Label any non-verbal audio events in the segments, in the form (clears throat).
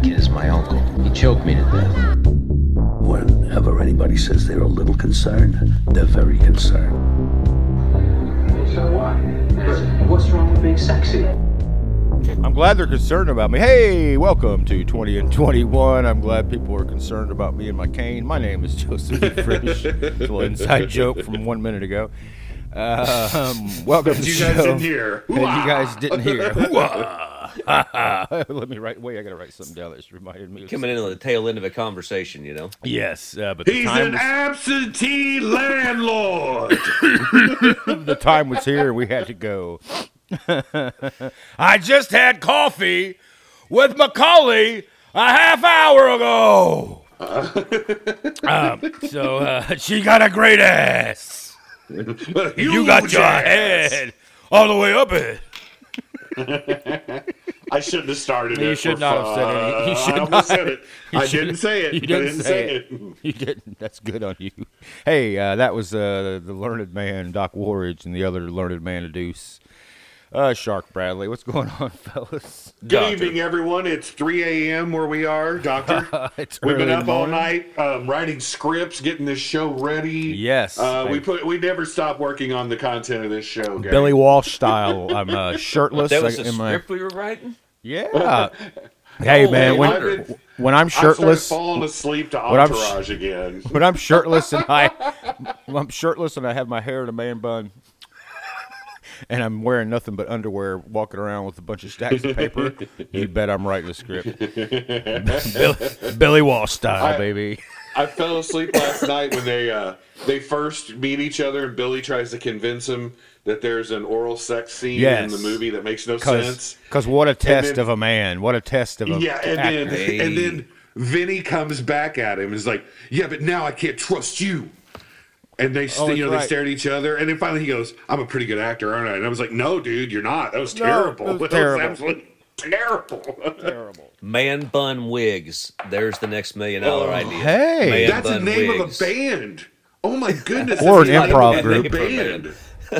that kid is my uncle. He choked me to death. Whenever anybody says they're a little concerned, they're very concerned. So what? What's wrong with being sexy? I'm glad they're concerned about me. Hey, welcome to 20 and 21. I'm glad people are concerned about me and my cane. My name is Joseph. (laughs) Frisch. It's a little inside joke from one minute ago. Um, welcome to You the guys show. didn't hear. You guys didn't hear. (laughs) Hoo-ah. (laughs) Let me write. Wait, I gotta write something down that just reminded me. Of coming in on the tail end of a conversation, you know. Yes, uh, but the He's time an was, absentee landlord. (laughs) the time was here and we had to go. (laughs) I just had coffee with Macaulay a half hour ago. um, so uh, she got a great ass. You got Huge your ass. head all the way up it. (laughs) I shouldn't have started You it. should for not have said fun. it. You should I almost not. said it. (laughs) I didn't say it. You I didn't, say, it. it. (laughs) You didn't. That's good on you. Hey, uh, that was uh, the learned man, Doc Warridge, and the other learned man, deuce. Uh, Shark Bradley. What's going (laughs) on, fellas? Good Doctor. evening, everyone. It's 3 a.m. where we are, Doctor. (laughs) It's We've been early up all night um, writing scripts, getting this show ready. Yes, Uh, we put we never stop working on the content of this show. gang. Billy Walsh style. I'm uh, (laughs) shirtless. That was I- the in my- script we were writing. Yeah. hey Oh, man, when I've been- when I'm I shirtless, falling asleep to When I'm sh- Entourage again. when I'm shirtless and I, I'm shirtless and I have my hair in a man bun, (laughs) and I'm wearing nothing but underwear, walking around with a bunch of stacks of paper, (laughs) you bet I'm writing a script. (laughs) Billy, Billy Walsh style, I- baby. I fell asleep last night when they uh, they first meet each other and Billy tries to convince him that there's an oral sex scene Yes. in the movie that makes no sense. Because what a test then- of a man. What a test of a Yeah, and then and then Vinny comes back at him and is like, "Yeah, but now I can't trust you." And they, Oh, you know, that's they stare at each other, and then finally he goes, "I'm a pretty good actor, aren't I?" And I was like, "No, dude, you're not. That was No, terrible. it was (laughs) That terrible. absolutely terrible." (laughs) terrible. Man bun wigs. There's the next million dollar oh, idea. Oh, hey. Man That's the name wigs. of a band. Oh my goodness! Or an improv group. Band.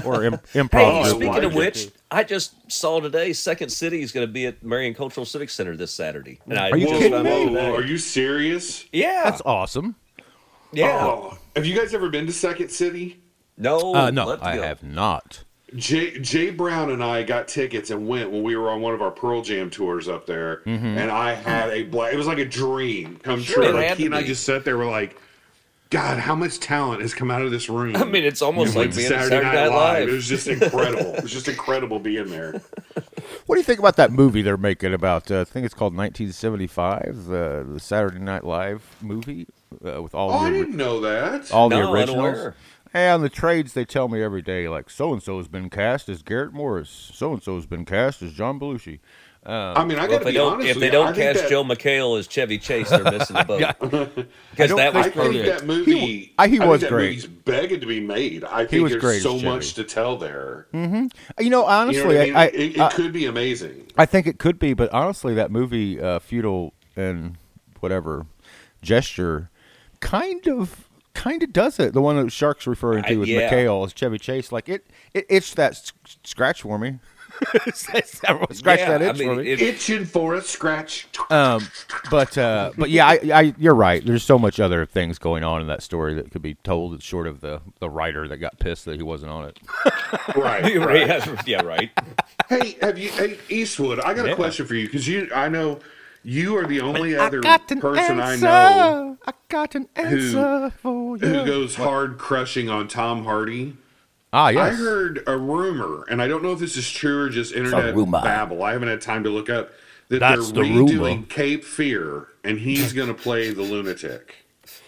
Or Im- (laughs) Hey, improv. Group. speaking of which, I just saw today Second City is going to be at Marion Cultural Civic Center this Saturday. And I Are you just kidding me? Whoa, today. whoa, are you serious? Yeah, That's awesome. yeah. Oh, have you guys ever been to Second City? No, Uh, no, let's I go. have not. Jay, Jay Brown and I got tickets and went when we were on one of our Pearl Jam tours up there, Mm-hmm. and I had a black. It was like a dream come Sure, true. Like he to and I just sat there, we're like, God, how much talent has come out of this room? I mean, it's almost Like like being at Saturday Night Live. It was just incredible. it was just incredible being there. (laughs) What do you think about that movie they're making about? Uh, I think it's called 1975, the the Saturday Night Live movie uh, with all Oh, the I didn't know that. all the No, originals. unaware. Hey, on the trades, they tell me every day, like so and so has been cast as Garrett Morris, so and so has been cast as John Belushi. I mean, I Well, got if to they be don't, honest if they don't I cast that- Joel McHale as Chevy Chase, they're missing the (laughs) boat. (laughs) Because that was I think think perfect. that movie. I- he think was that great. movie's begging to be made. I think was there's great so much to tell there. You know, You know honestly, what I mean? I, it it I, could be amazing. I think it could be, but honestly, that movie, uh, Futile and whatever gesture, kind of, kind of does it. The one that Shark's referring to Uh, with yeah. McHale as Chevy Chase, like it, it itched that s- scratch for me. (laughs) Scratch Yeah, that I itch mean, for me. it- Itching for a scratch. Um, but uh, but yeah, I, I you're right. There's so much other things going on in that story that could be told, short of the the writer that got pissed that he wasn't on it. (laughs) (laughs) right. right. yeah, yeah, right. Hey, have you? Hey, Eastwood, I got Yeah. a question for you because you, I know, you are the only other I got an person answer. I know I got an answer for you. who goes hard crushing on Tom Hardy. ah, I heard a rumor, and I don't know if this is true or just internet rumor. babble. I haven't had time to look up that That's they're the rumor. redoing Cape Fear, and he's going to play the lunatic.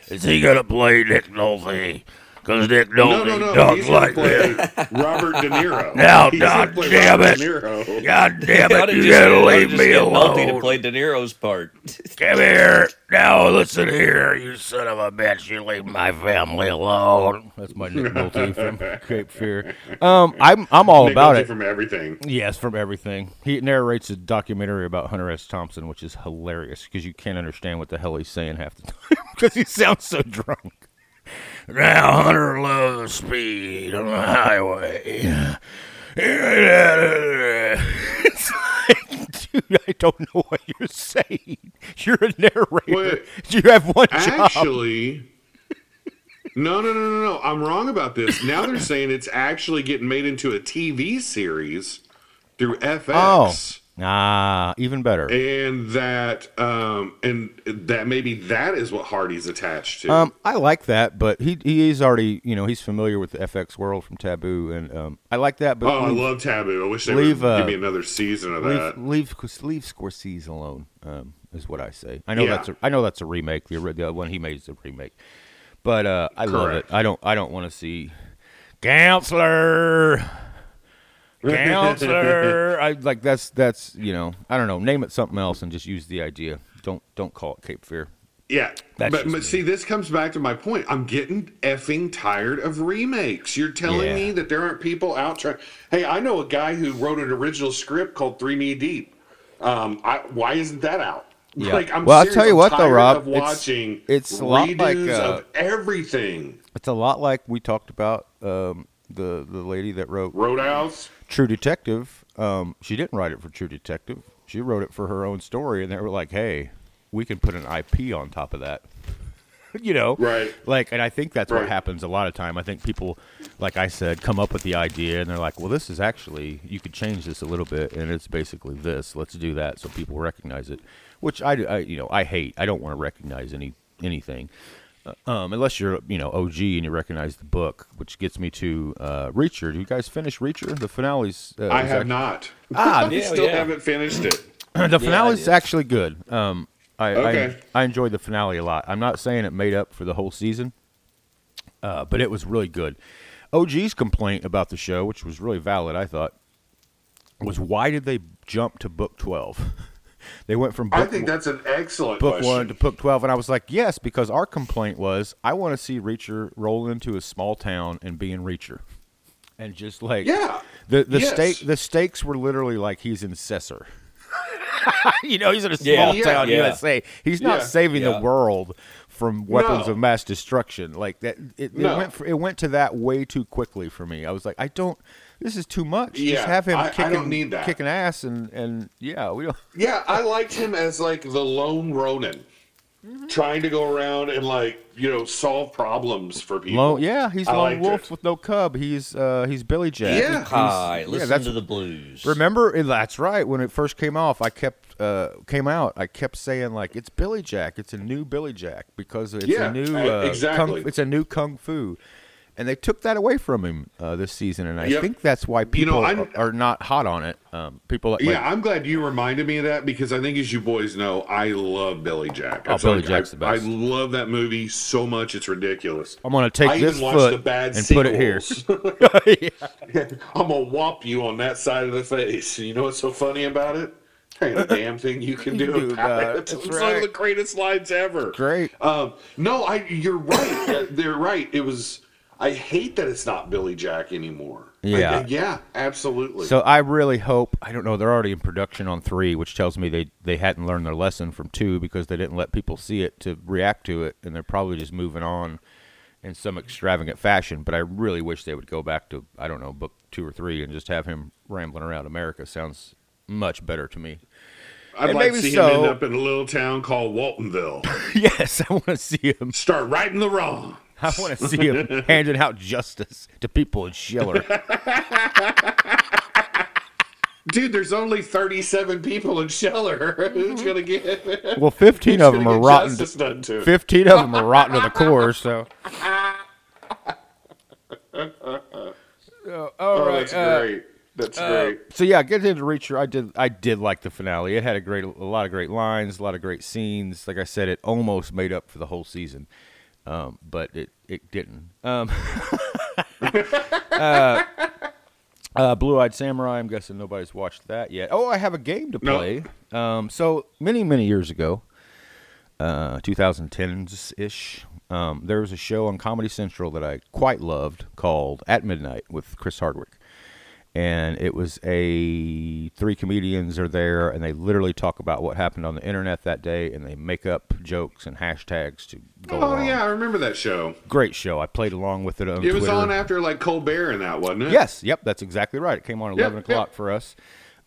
Is he gonna play Nick Nolte? Because Nick don't no, no. talks He's like to play that. Robert De Niro. (laughs) Now, He's God play damn Robert it. De Niro. God (laughs) damn How it, did you you gotta leave me alone. get Nolte to play De Niro's part? (laughs) Come here. Now listen here, you son of a bitch. You leave my family alone. That's my Nick Nolte from Cape Fear. Um, I'm I'm all Nick about Nolte it. from everything. Yes, from everything. He narrates a documentary about Hunter S. Thompson, which is hilarious because you can't understand what the hell he's saying half the time because he sounds so drunk. Now Hunter loves speed on the highway. It's like, Dude, I don't know what you're saying. You're a narrator. Wait. you have one job. Actually, no, no, no, no, no. I'm wrong about this. Now they're saying it's actually getting made into a TV series through FX. Oh. Ah, even better. And that, um, and that maybe that is what Hardy's attached to. Um, I like that, but he he is already you know he's familiar with the FX world from Taboo, and um, I like that. But oh, I love Taboo. I wish they leave, would uh, give me another season of that. leave, leave leave Scorsese alone. Um, is what I say. I know Yeah. that's a I know that's a remake. The, the one he made is a remake, but uh, I love it. I don't I don't want to see counselor. Counselor, (laughs) I like that's that's you know I don't know. Name it something else and just use the idea. Don't don't call it Cape Fear. Yeah, That's but, but see, this comes back to my point. I'm getting effing tired of remakes. You're telling Yeah. me that there aren't people out trying. Hey, I know a guy who wrote an original script called Three Knee Deep. Um, I, why isn't that out? Yeah. Like, I'm Well, I'll tell you I'm what, though, Rob, of it's- watching it's a lot like, uh, of everything. It's a lot like we talked about um, the the lady that wrote Roadhouse. True Detective. Um, she didn't write it for True Detective. She wrote it for her own story, and they were like, "Hey, we can put an IP on top of that." (laughs) you know, Right. Like, and I think that's what happens a lot of time. I think people, like I said, come up with the idea, and they're like, "Well, this is actually you could change this a little bit, and it's basically this. Let's do that so people recognize it." Which I, I you know, I hate. I don't want to recognize any anything. Um, unless you're, you know, OG and you recognize the book, which gets me to uh, Reacher. Do you guys finish Reacher? The finale's. Uh, I have act- not. (laughs) Ah, I (laughs) yeah, still yeah. haven't finished it. (clears throat) the finale's did. actually good. Um, I, Okay. I I enjoyed the finale a lot. I'm not saying it made up for the whole season, uh, but it was really good. OG's complaint about the show, which was really valid, I thought, was why did they jump to book 12? (laughs) they went from book I think that's an excellent book question. one to book 12 and i was like yes because our complaint was i want to see reacher roll into a small town and be in reacher and just like Yeah. the the Yes. stake the stakes were literally like he's in Cesar. (laughs) you know he's in a small Yeah, yeah, town yeah. USA. He's not Yeah. saving Yeah. the world from weapons No. of mass destruction like that. It, it went for, it went to that way too quickly for me. I was like, I don't. This is too much. Yeah, Just have him I- I kicking, don't need that. kicking ass and and yeah, we don't. (laughs) Yeah, I liked him as like the lone Ronin, Mm-hmm. trying to go around and like you know solve problems for people. Lone, yeah, he's I lone wolf it. with no cub. He's uh he's Billy Jack. Yeah. He's- Hi, yeah, listen that's- to the blues. Remember, that's right. When it first came off, I kept uh, came out. I kept saying like, "It's Billy Jack. It's a new Billy Jack because it's Yeah, a new uh, uh, exactly. Kung, it's a new kung fu." And they took that away from him uh, this season, and I Yep. think that's why You people know, are, are not hot on it. Um, people like, Yeah, I'm glad you reminded me of that because I think, as you boys know, I love Billy Jack. Oh, Billy like, Jack's I, the best. I love that movie so much; it's ridiculous. I'm going to take I this foot bad and put it here. sequels. (laughs) (laughs) I'm gonna whop you on that side of the face. You know what's so funny about it? Ain't a damn thing you can (laughs) do do about it. it. It's That's one of the greatest lines ever. Great. Um, no, I. You're right. (coughs) They're right. It was. I hate that it's not Billy Jack anymore. I- Yeah. yeah. Absolutely. So I really hope I don't know they're already in production on three, which tells me they they hadn't learned their lesson from two because they didn't let people see it to react to it, and they're probably just moving on in some extravagant fashion. But I really wish they would go back to I don't know book two or three and just have him rambling around America. Sounds much better to me. I'd and like to see so. him end up in a little town called Waltonville. (laughs) yes, I want to see him. Start righting the wrong. I want to see him (laughs) handing out justice to people in Scheller. (laughs) Dude, there's only 37 people in Scheller. (laughs) Who's gonna get? Well, fifteen of them are rotten. justice done to? Fifteen of them are rotten to the core. So. all Oh, right, that's uh, great. That's great. so yeah, get into Reacher. I did. I did like the finale. It had a great, a lot of great lines, a lot of great scenes. Like I said, it almost made up for the whole season, um, but it it didn't. Um, (laughs) uh, uh, Blue Eyed Samurai. I'm guessing nobody's watched that yet. Oh, I have a game to No. play. Um, so many many years ago, uh, 2010s ish. Um, there was a show on Comedy Central that I quite loved called At Midnight with Chris Hardwick and it was a three comedians are there and they literally talk about what happened on the internet that day and they make up jokes and hashtags to go Oh along. yeah, I remember that show. great show i played along with it on It was Twitter. on after like Colbert and that, wasn't it? yes yep that's exactly right it came on 11 Yep, o'clock yep. for us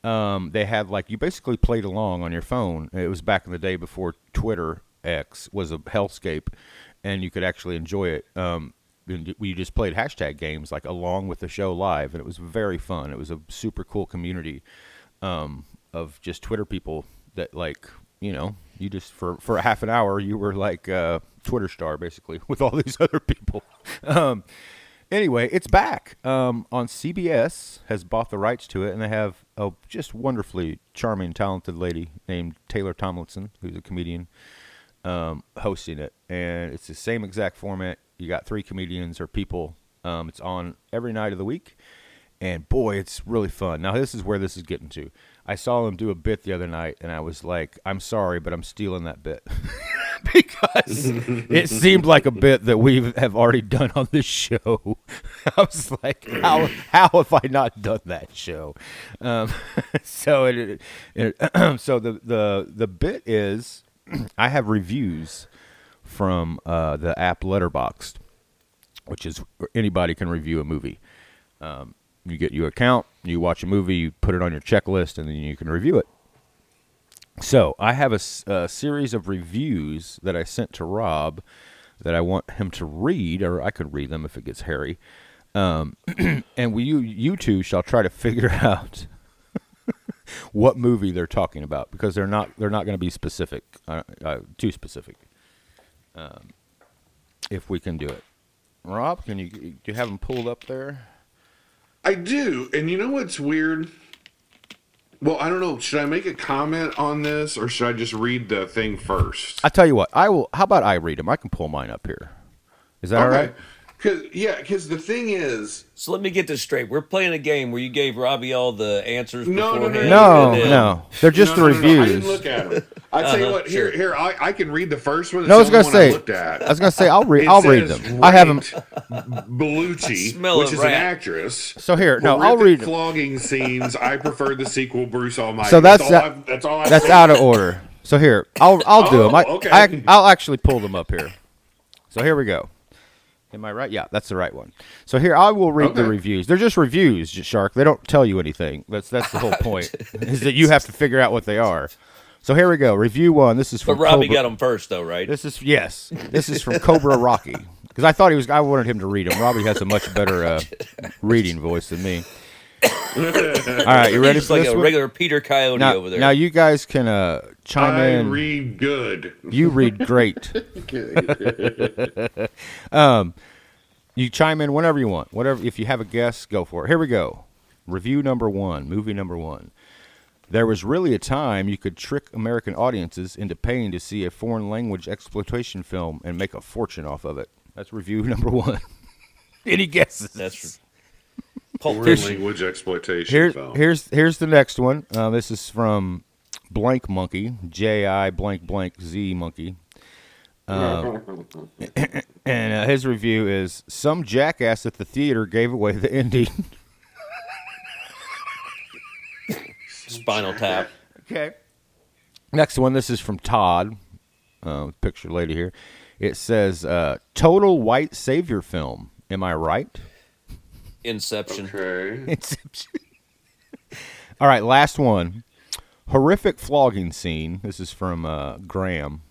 um, they had like you basically played along on your phone. It was back in the day before Twitter X was a hellscape, and you could actually enjoy it. Um, we just played hashtag games like along with the show live, and it was very fun. It was a super cool community um, of just Twitter people that like you know you just for for a half an hour you were like a Twitter star basically (laughs) with all these other people. Um, anyway, it's back um, on CBS. Has bought the rights to it, and they have a just wonderfully charming, talented lady named Taylor Tomlinson, who's a comedian, um, hosting it. And it's the same exact format. You got three comedians or people. Um, it's on every night of the week, and boy, it's really fun. Now, this is where this is getting to. I saw him do a bit the other night, and I was like, "I'm sorry, but I'm stealing that bit." (laughs) because (laughs) it seemed like a bit that we have already done on this show. (laughs) I was like, how how have I not done that show? Um, so it, it (clears throat) so the the the bit is (clears throat) I have reviews from uh, the app Letterboxd, which is where anybody can review a movie. Um, you get your account, you watch a movie, you put it on your checklist, and then you can review it. So I have a series of reviews that I sent to Rob that I want him to read, or I could read them if it gets hairy. Um, (clears throat) and we, you, you two shall try to (laughs) figure out (laughs) what movie they're talking about because they're not they're not going to be specific, uh, uh, too specific. Um, if we can do it, Rob, can you do you have them pulled up there? I do. And you know what's weird? Well, I don't know. Should I make a comment on this or should I just read the thing first? I tell you what, I will. How about I read them? I can pull mine up here. Is that all right? Cause yeah, because the thing is, So let me get this straight. We're playing a game where you gave Robbie all the answers No, no, no, beforehand. No, then- no, they're just no, the no, no, no, I didn't look at them. I tell you Uh-huh, what, here, sure. here, I, I can read the first one. No, I was gonna say. I looked at. I was gonna say I'll read. I'll read them. I have them. ranked Bellucci, (laughs) Smell which of is an actress. So here, no, I'll Horrific read them. flogging scenes. I prefer the sequel, Bruce Almighty. So that's all that- I've- that's all. I've That's out of order. So here, I'll I'll do Oh, them. I, okay. I I'll actually pull them up here. So here we go. Am I right? Yeah, that's the right one. So here I will read the reviews. They're just reviews, Shark. They don't tell you anything. That's that's the whole (laughs) point. (laughs) is that you have to figure out what they are. So here we go. Review one. This is But from Robbie Cobra- got them first, though, right? This is yes. This is from Cobra Rocky (laughs) because I thought he was. I wanted him to read them. Robbie has a much better uh, reading voice than me. All right, you ready He's for like this a one? regular Peter Coyote now, over there. now you guys can uh, chime I in. read good. You read great. (laughs) um, you chime in whenever you want. Whatever. If you have a guess, go for it. Here we go. Review number one. Movie number one. There was really a time you could trick American audiences into paying to see a foreign language exploitation film and make a fortune off of it. That's review (laughs) number one. (laughs) Any guesses? That's Foreign language exploitation Here, film. here's here's the next one. Uh, this is from Blank Monkey, J I blank blank Z Monkey. Um, (laughs) and uh, his review is some jackass at the theater gave away the ending. Spinal Tap. okay. Next one. This is from Todd. Uh, picture lady here. It says uh, total white savior film. Am I right? Inception. okay. (laughs) Inception. All right, last one. Horrific flogging scene. This is from uh, Graham.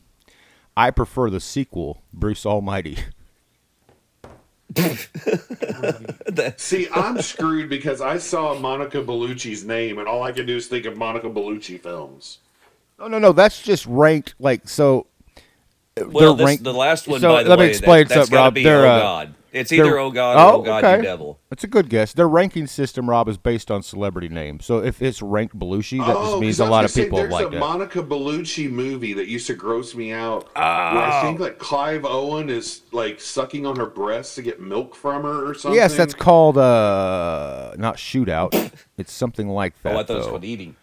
I prefer the sequel, Bruce Almighty. (laughs) See, I'm screwed because I saw Monica Bellucci's name, and all I can do is think of Monica Bellucci films. No, no, no. That's just ranked like so. Well, they're this, ranked- the last one, so by the let me explain that, something, Rob. be They're, Oh uh, God. It's they're- either Oh God or Oh, Oh God, okay. you devil. That's a good guess. Their ranking system, Rob, is based on celebrity names. So if it's ranked Bellucci, that just means 'cause a Oh, I was lot of say, people have there's liked a it. Monica Bellucci movie that used to gross me out. Where I think like Clive Owen is like sucking on her breast to get milk from her or something. Yes, that's called uh not shootout. it's something like that. Oh, I thought it was called eating.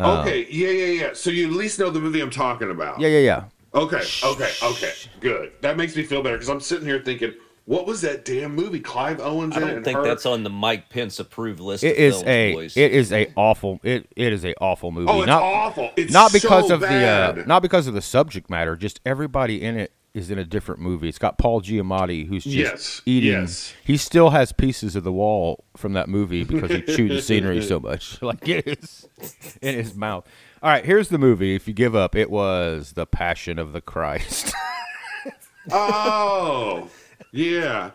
Okay, yeah, yeah, yeah. So you at least know the movie I'm talking about. Yeah, yeah, yeah. Okay, okay, okay. Good. That makes me feel better because I'm sitting here thinking, what was that damn movie? Clive Owens I in it. don't and think her? that's on the Mike Pence approved list. It of is films, a boys. it is a awful it it is a awful movie. Oh, it's not awful. It's not because so of the uh, not because of the subject matter. Just everybody in it is in a different movie. It's got Paul Giamatti, who's just Yes, eating. yes. He still has pieces of the wall from that movie because he chewed the scenery so (laughs) much, (laughs) like it is in his mouth. All right, here's the movie. If you give up, it was The Passion of the Christ. (laughs) Oh, yeah.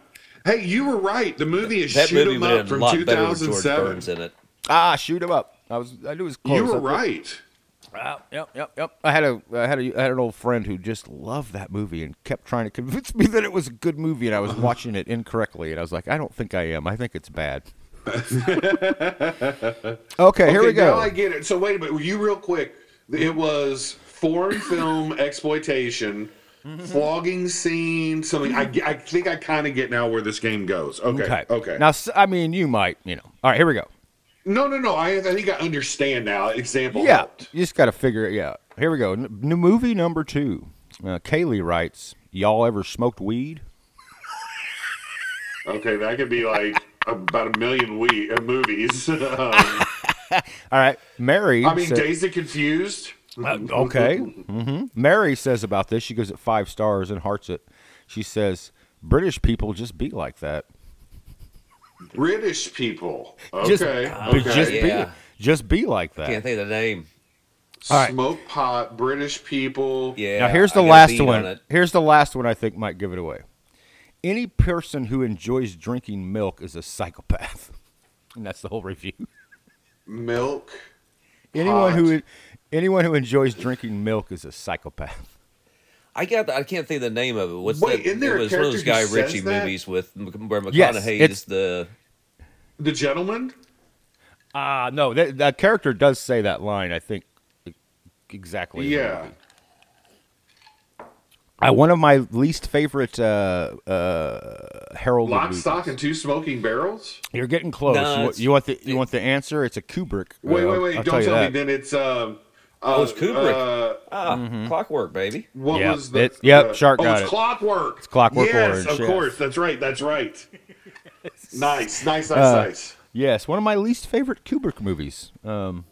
Hey, you were right. The movie is That Shoot movie 'Em would Up from lot better with George 2007. Burns in it. ah, shoot him up. I was. I knew it was close. You were I right. Ah, yep, yep, yep. I had a, I had a, I had an old friend who just loved that movie and kept trying to convince (laughs) me that it was a good movie, and I was watching it incorrectly, and I was like, I don't think I am. I think it's bad. (laughs) okay, here we Okay, Now go. I get it. So wait a minute. You real quick. It was foreign film exploitation. Flogging scene, something. I, I think I kind of get now where this game goes. Okay. Okay. Okay. Now, I mean, you might, you know. All right, here we go. no, no, no. I, I think I understand now. Example. Yeah, helped. you just got to figure it. out. here we go. N- new movie number two. Uh, Kaylee writes, "Y'all ever smoked weed?" Okay, that could be like about a million we uh, movies. (laughs) um, (laughs) All right, Mary. I mean, said- Dazed and Confused. Uh, okay. hmm Mary says about this, she goes at five stars and hearts it. She says, British people just be like that. British people. Okay. Just, okay. just Yeah. be, just be like that. I Can't think of the name. all right. Smoke pot. British people. Yeah. now here's the last one. on. Here's the last one I think might give it away. Any person who enjoys drinking milk is a psychopath. (laughs) And that's the whole review. Milk. Anyone Pot. who anyone who enjoys drinking milk is a psychopath. I got. I can't think of the name of it. What's Wait, that? isn't there it was one of those Guy Ritchie that? movies with where Yes, McConaughey it's- is the. The gentleman. Ah, no, that, that character does say that line. I think exactly. Yeah. movie. Uh, one of my least favorite uh, uh, Harold. Lock, stock, and two smoking barrels. You're getting close. No, you, want, you want the you want the answer? It's a Kubrick. Wait, Uh, wait, wait! I'll Don't you tell, me. Then it's Oh, it's uh, Kubrick. Uh, Ah, Clockwork, baby. what Yeah, was the? it- yep, uh, Shark oh, got it's it. Clockwork. It's Clockwork yes, Orange, Of yes. course, that's right. That's right. (laughs) nice, nice, nice, Uh, nice. Yes, one of my least favorite Kubrick movies. Um,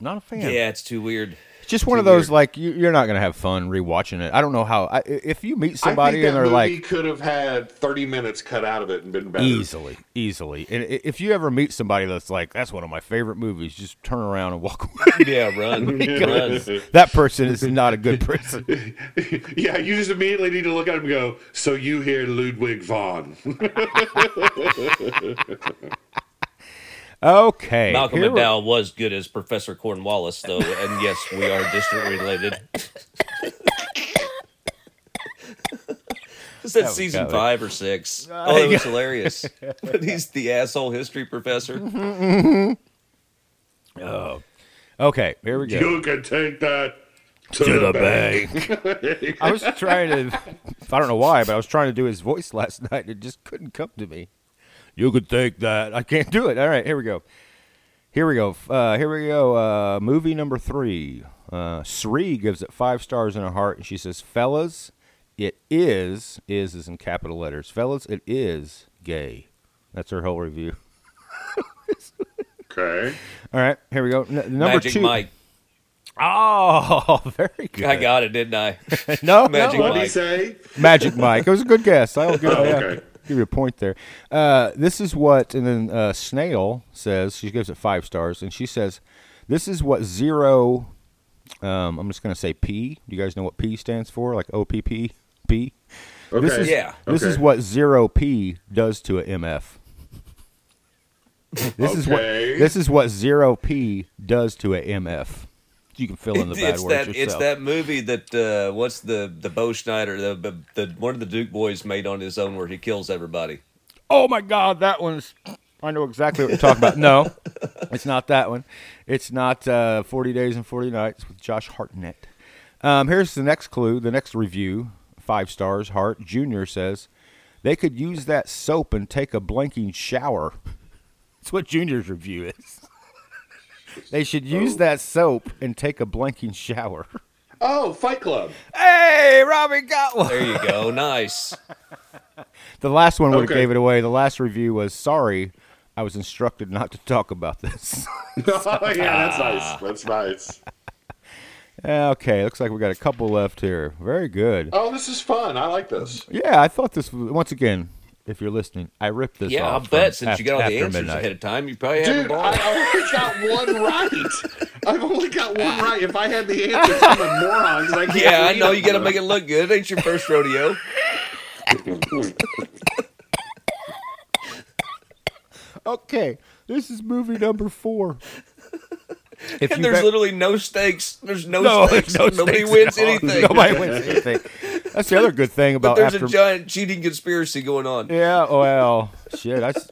not a fan. Yeah, it's too weird. It's just one of those weird. like you, you're not gonna have fun rewatching it. I don't know how. I, if you meet I somebody think and that they're movie like could have had thirty minutes cut out of it and been better. easily, easily, and if you ever meet somebody that's like that's one of my favorite movies, just turn around and walk away. (laughs) Yeah, run, (laughs) run. that person is not a good person. (laughs) yeah, you just immediately need to look at him and go, "So you hear Ludwig von?" Okay, Malcolm here we- McDowell was good as Professor Cornwallis, though, and yes, we are distant related. (laughs) Is that was season got me. five or six? Oh, it was (laughs) hilarious. But he's the asshole history professor. (laughs) Oh. Okay, here we go. you can take that to, To the, the bank. bank. I was trying to. I don't know why, but I was trying to do his voice last night. It just couldn't come to me. You could take that. I can't do it. All right, here we go. Here we go. Uh, here we go. Uh, movie number three. Uh, Sri gives it five stars and a heart, and she says, "Fellas, it is is is in capital letters. Fellas, it is gay." That's her whole review. (laughs) Okay. All right, here we go. N- number Magic two. Mike. Oh, (laughs) very good. I got it, didn't I? (laughs) no, Magic no, What did he Mike. say? Magic Mike. It was a good guess. I'll give, Oh, yeah, okay. Give you a point there. Uh, this is what, and then uh, Snail says she gives it five stars, and she says, "This is what zero." Um, I'm just going to say P. Do you guys know what P stands for? Like O P P P. This Okay. is Yeah. This is what zero P does to an MF. This is what Okay. this is what zero P does to a MF. You can fill in the bad it's words that yourself. it's that movie that uh, what's the the Bo Schneider the, the the one of the Duke boys made on his own where he kills everybody. Oh my God, that one's. I know exactly what you're talking about. No, (laughs) it's not that one. It's not uh, 40 Days and 40 Nights with Josh Hartnett. Um, here's the next clue, the next review. Five stars. Hart Jr. says they could use that soap and take a blinking shower. (laughs) That's what Junior's review is. They should use oh. that soap and take a blanking shower. Oh, Fight Club. Hey, Robbie got one. There you go, nice. (laughs) The last one would have Okay. gave it away. The last review was sorry. I was instructed not to talk about this. oh, (laughs) yeah, that's nice. That's nice. (laughs) Okay, looks like we got a couple left here. Very good. Oh, this is fun. I like this. Yeah, I thought this was once again. If you're listening, I ripped this. Yeah, I'll bet from since you got all the answers midnight. ahead of time, you probably have a Dude, ball. I only (laughs) got one right. I've only got one right. If I had the answers, I'm a moron. 'cause I can't yeah, I know you got to make it look good. It ain't your first rodeo. Okay, this is movie number four. If And there's e- literally no stakes. There's no, no, stakes. no Nobody stakes wins anything. Nobody wins anything. That's the other good thing But about there's after. a giant cheating conspiracy going on. yeah, well, shit. I s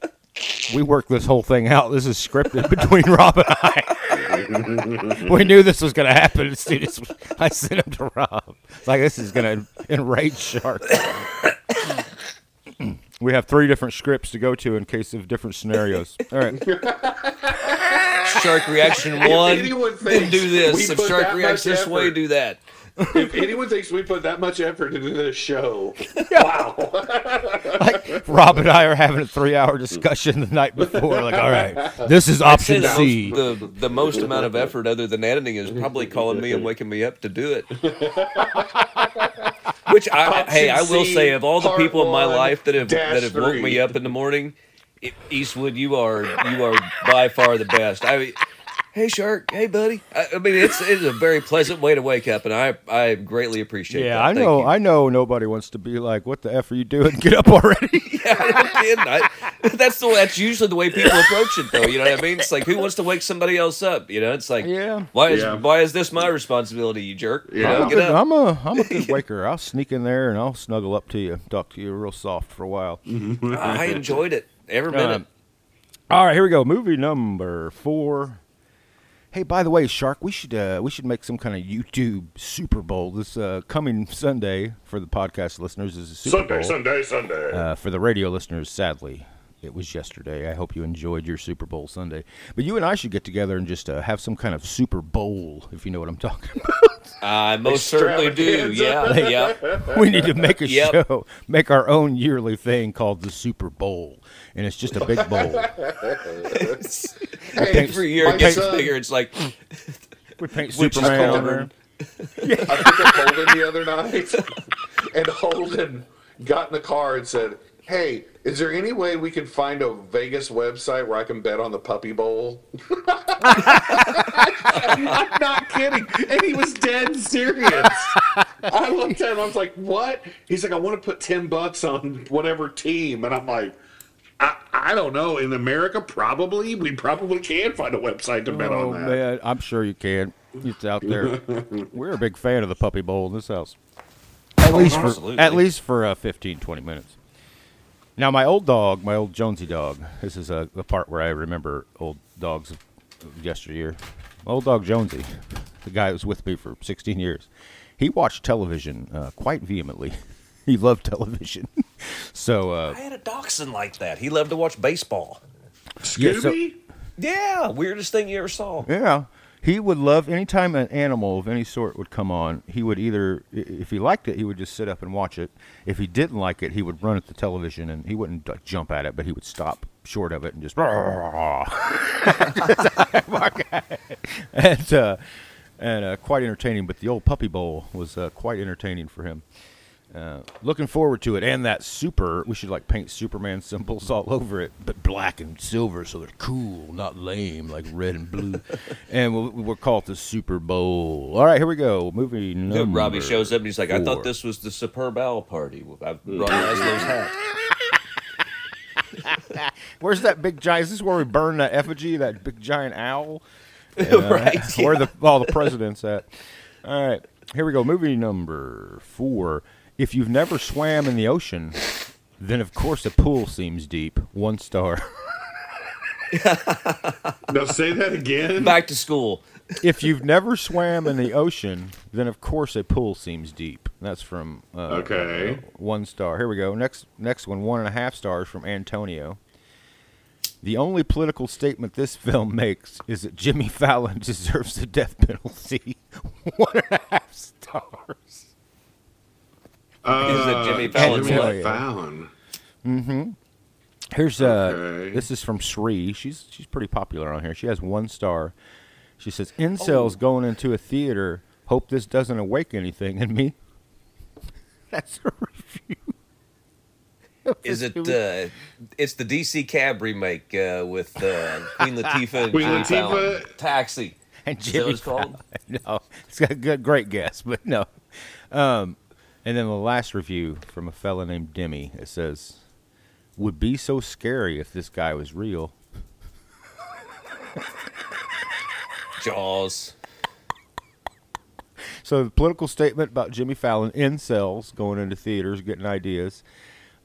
we worked this whole thing out. This is scripted between Rob and I. we knew this was going to happen as soon as I sent him to Rob. It's like this is going to enrage Shark. we have three different scripts to go to in case of different scenarios. All right. Shark reaction one, (laughs) then do this. we If shark that reacts much this way, do that. (laughs) If anyone thinks we put that much effort into this show, wow. (laughs) like Rob and I are having a three-hour discussion the night before. Like, all right, this is option C. the, the most amount of effort other than editing is probably calling me and waking me up to do it. (laughs) Which I, hey, I will C, say, of all the people in my life that have that have woke me up in the morning, Eastwood, you are you are by far the best. I mean, hey Shark, hey buddy. I, I mean, it's it's a very pleasant way to wake up, and I I greatly appreciate Yeah, that. I Thank know. you. I know. Nobody wants to be like, "What the f are you doing? Get up already!" (laughs) Yeah, I'm. I, that's the that's usually the way people approach it, though. You know what I mean? It's like who wants to wake somebody else up? You know, it's like Yeah. why is Yeah. why is this my responsibility? You jerk. You Yeah. know, I'm, a get good, up. I'm a I'm a good (laughs) waker. I'll sneak in there and I'll snuggle up to you, talk to you real soft for a while. I enjoyed it every minute. Um, all right, here we go. Movie number four. Hey, by the way, Shark, we should uh, we should make some kind of YouTube Super Bowl this uh, coming Sunday for the podcast listeners. Is a Super Sunday, Bowl. Sunday, Sunday. Uh, for the radio listeners, sadly, it was yesterday. I hope you enjoyed your Super Bowl Sunday. But you and I should get together and just uh, have some kind of Super Bowl, if you know what I'm (laughs) talking about. I most certainly do. Yeah, (laughs) yeah. we need to make a Yep. show, make our own yearly thing called the Super Bowl, and it's just a big bowl. (laughs) Hey, Every year my it gets son- bigger. It's like We paint Which is Superman on called- there. I picked up Holden the other night, and Holden got in the car and said, "Hey, is there any way we can find a Vegas website where I can bet on the Puppy Bowl?" (laughs) I'm not kidding, and he was dead serious. I looked at him. I was like, "What?" He's like, "I want to put ten bucks on whatever team," and I'm like. I, I don't know. In America, probably we probably can find a website to bet Oh on that. man, I'm sure you can. It's out there. (laughs) We're a big fan of the Puppy Bowl in this house. At least for at least for uh, 15, 20 minutes. Now my old dog, my old Jonesy dog. This is uh, the part where I remember old dogs of of yesteryear. My old dog Jonesy, the guy who was with me for 16 years, he watched television uh, quite vehemently. (laughs) he loved television. (laughs) so uh, I had a dachshund like that. He loved to watch baseball. Yeah, so- Scooby? Yeah, weirdest thing you ever saw. Yeah. He would love anytime an animal of any sort would come on. He would either, if he liked it, he would just sit up and watch it. If he didn't like it, he would run at the television and he wouldn't like, jump at it, but he would stop short of it and just. (laughs) (laughs) and uh, and uh, quite entertaining. But the old puppy bowl was uh, quite entertaining for him. Uh, looking forward to it, and that super. We should like paint Superman (laughs) symbols all over it, but black and silver, so they're cool, not lame, like red and blue. (laughs) and we'll, we'll call it the Super Bowl. All right, here we go. Movie number. Robbie shows up and he's like, "I thought this was the superb owl party. I brought Laszlo's hat." (laughs) Where's that big giant? Is this where we burn that effigy, that big giant owl? Uh, right? Where the all the presidents at? All right, here we go. Movie number four. If you've never swam in the ocean, then of course a pool seems deep. One star. (laughs) Now say that again. Back to school. if you've never swam in the ocean, then of course a pool seems deep. That's from uh, Okay. one star. Here we go. Next next one, one and a half stars from Antonio. The only political statement this film makes is that Jimmy Fallon (laughs) deserves the death penalty. (laughs) one and a half stars. It Jimmy Fallon's Jimmy what? Fallon. Here's uh Okay. this is from Sri. She's she's pretty popular on here. She has one star. She says incels going into a theater Hope this doesn't awake anything in me. (laughs) That's a review. (laughs) Is it? Uh, it's the DC Cab remake uh, with uh, (laughs) Queen Latifah and Queen Jimmy Latifah. Fallon. Taxi. And Is that what it's called? No, it's got a good, great guess, but no. Um, and then the last review from a fella named Demi. It says, "Would be so scary if this guy was real." (laughs) Jaws. So the political statement about Jimmy Fallon in cells going into theaters, getting ideas,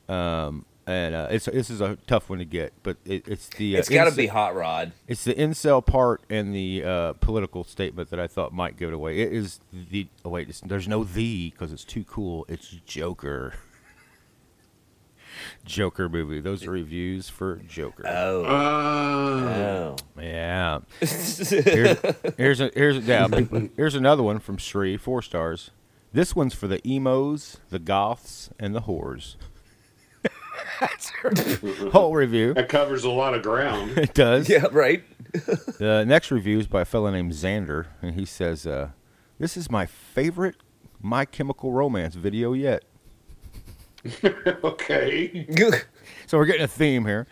um, and uh, it's this is a tough one to get, but it, it's the uh, It's got to be Hot Rod. It's the incel part and the uh, political statement that I thought might give it away. It is the oh wait, it's, there's no the because it's too cool. It's Joker. (laughs) Joker movie. Those are reviews for Joker. Oh. Uh, Oh. yeah. (laughs) Here's, here's a here's a, yeah, here's another one from Sri, four stars. This one's for the emos, the goths, and the whores. (laughs) That's her whole review. that covers a lot of ground. (laughs) It does. yeah, right. (laughs) The next review is by a fellow named Xander, and he says, uh, "This is my favorite My Chemical Romance video yet." okay. So we're getting a theme here.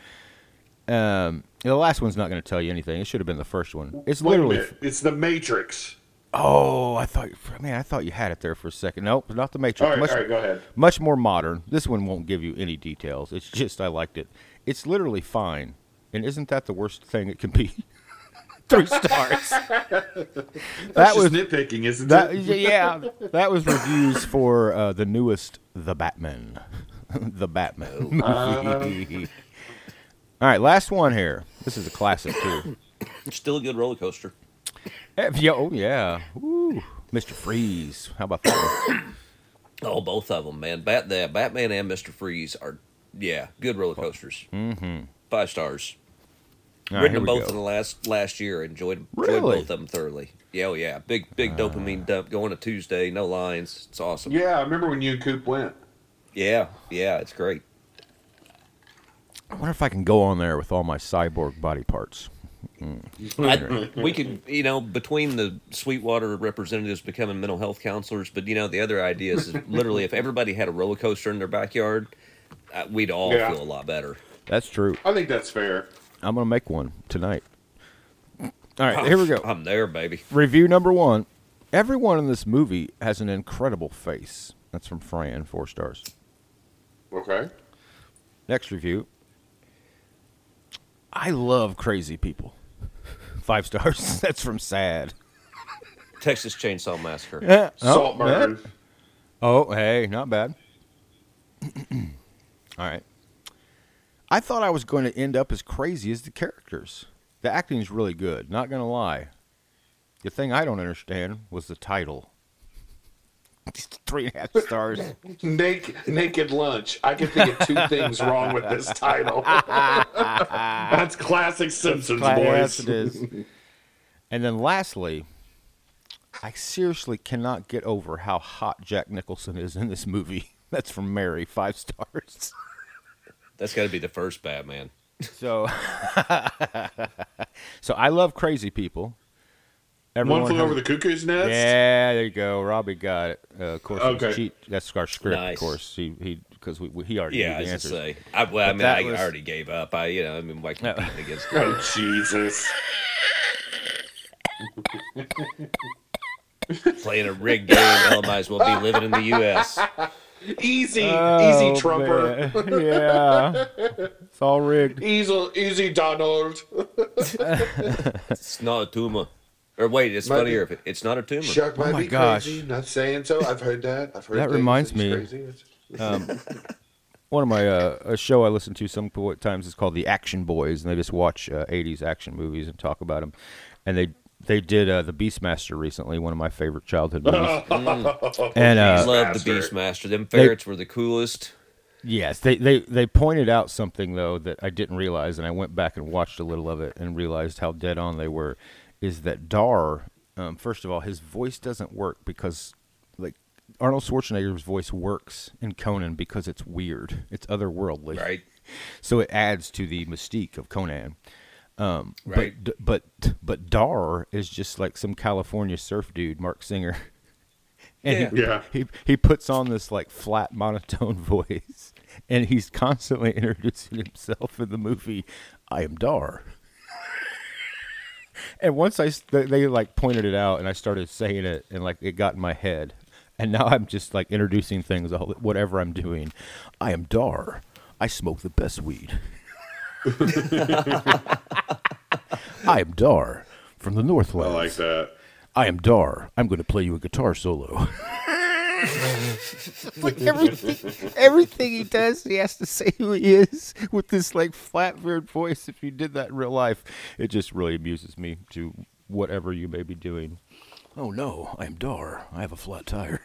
Um, the last one's not going to tell you anything. It should have been the first one. It's Wait a literally. minute. It's the Matrix. Oh, I thought. Man, I thought you had it there for a second. Nope, not the Matrix. All right, much, all right, go ahead. much more modern. This one won't give you any details. It's just I liked it. It's literally fine, and isn't that the worst thing it can be? (laughs) Three stars. (laughs) That's that just was nitpicking, isn't That it? yeah, (laughs) that was reviews for uh, the newest The Batman, the Batman movie. All right, last one here. This is a classic too. Still a good roller coaster. Eh, yeah, oh yeah, Woo. Mr. Freeze. How about that? (coughs) Oh, both of them, man. Bat the Batman and Mister Freeze are, yeah, good roller coasters. Mm-hmm. Five stars. All right, Ridden here them both go. in the last last year. Enjoyed, Really? enjoyed both of them thoroughly. Yeah, oh yeah. Big big Uh. dopamine dump going to Tuesday. No lines. It's awesome. Yeah, I remember when you and Coop went. yeah, yeah. It's great. I wonder if I can go on there with all my cyborg body parts. I, we could, you know, between the Sweetwater representatives becoming mental health counselors, but you know, the other idea is literally if everybody had a roller coaster in their backyard, uh, we'd all Yeah. feel a lot better. That's true. I think that's fair. I'm gonna make one tonight. All right, here we go. I'm there, baby. Review number one. Everyone in this movie has an incredible face. That's from Fran, four stars. Okay. Next review. I love crazy people. Five stars. (laughs) That's from Sad. Texas Chainsaw Massacre. Yeah. Oh, Salt oh, yeah. burn. Oh, hey, not bad. (clears throat) All right. I thought I was going to end up as crazy as the characters. The acting is really good, not going to lie. The thing I don't understand was the title. (laughs) Three and a half stars. (laughs) Naked, naked lunch. I can think of two things wrong with this title. (laughs) That's classic Simpsons, Yes, boys. it is. And then lastly, I seriously cannot get over how hot Jack Nicholson is in this movie. That's from Mary, five stars. That's got to be the first Batman. So, so I love crazy people. One Everyone flew has- over the cuckoo's nest. Yeah, there you go. Robbie got it. Uh, of course, Okay. okay. cheat. That's our script. Nice. Of course, he he because we, we, he already Yeah, knew the I was answers. say. I, well, I mean, that I, was- I already gave up. I, you know, I mean, why competing against (laughs) Oh Jesus! playing a rigged game? Hell, might as well be living in the U.S. Easy, Oh, easy, Trumper. man. yeah, it's all rigged. Easy, easy, Donald. (laughs) It's not a tumor. Or wait, it's Might funnier be- if it, it's not a tumor. Shark might my be gosh. crazy. Not saying so. I've heard that. I've heard That things reminds me. Crazy. (laughs) One of my uh, a show I listen to some times is called the Action Boys, and they just watch uh, '80s action movies and talk about them. And they they did uh, the Beastmaster recently, one of my favorite childhood (laughs) movies. and uh, Love the Beastmaster. Beastmaster. Them ferrets were the coolest. Yes, they, they they pointed out something though that I didn't realize, and I went back and watched a little of it and realized how dead on they were. Is that Dar? Um, first of all, his voice doesn't work because like Arnold Schwarzenegger's voice works in Conan because it's weird, it's otherworldly, Right. So it adds to the mystique of Conan. Um, Right. But but but Dar is just like some California surf dude, Marc Singer. (laughs) and Yeah. he, he he puts on this like flat monotone (laughs) voice, and he's constantly (laughs) introducing himself in the movie. I am Dar. And once I they, they like pointed it out, and I started saying it, and like it got in my head, and now I'm just like introducing things, whatever I'm doing. I am Dar. I smoke the best weed. (laughs) I am Dar from the Northwest. I like that. I am Dar. I'm going to play you a guitar solo. (laughs) (laughs) like everything, everything he does, he has to say who he is with this like flat, weird voice. If you did that in real life, it just really amuses me to whatever you may be doing. Oh no, I am Dar. I have a flat tire.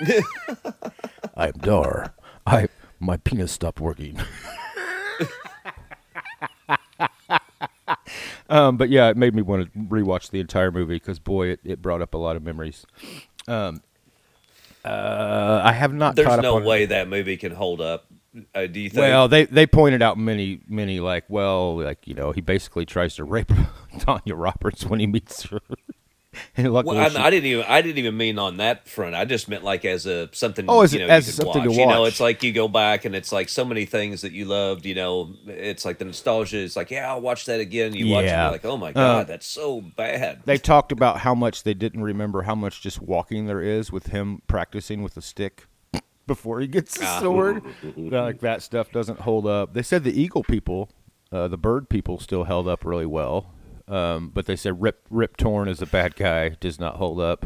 (laughs) I am Dar. I my penis stopped working. (laughs) Um, but yeah, it made me want to rewatch the entire movie because boy, it, it brought up a lot of memories. Um, uh, I have not. There's caught no way that movie can hold up. Uh, do you think? Well, they they pointed out many many like well like you know he basically tries to rape (laughs) Tanya Roberts when he meets her. (laughs) luckily Well, I, I didn't even I didn't even mean on that front. I just meant like as a something. Oh, as- you know, as you something to watch. You know, it's like you go back and it's like so many things that you loved. You know, it's like the nostalgia. It's like yeah, I'll watch that again. You watch it, like oh my god, that's so bad. they talked about how much they didn't remember how much just walking there is with him practicing with a stick (laughs) before he gets the Ah. sword. like that stuff doesn't hold up. They said the eagle people, uh, the bird people, still held up really well. Um, but they said Rip Rip Torn is a bad guy, does not hold up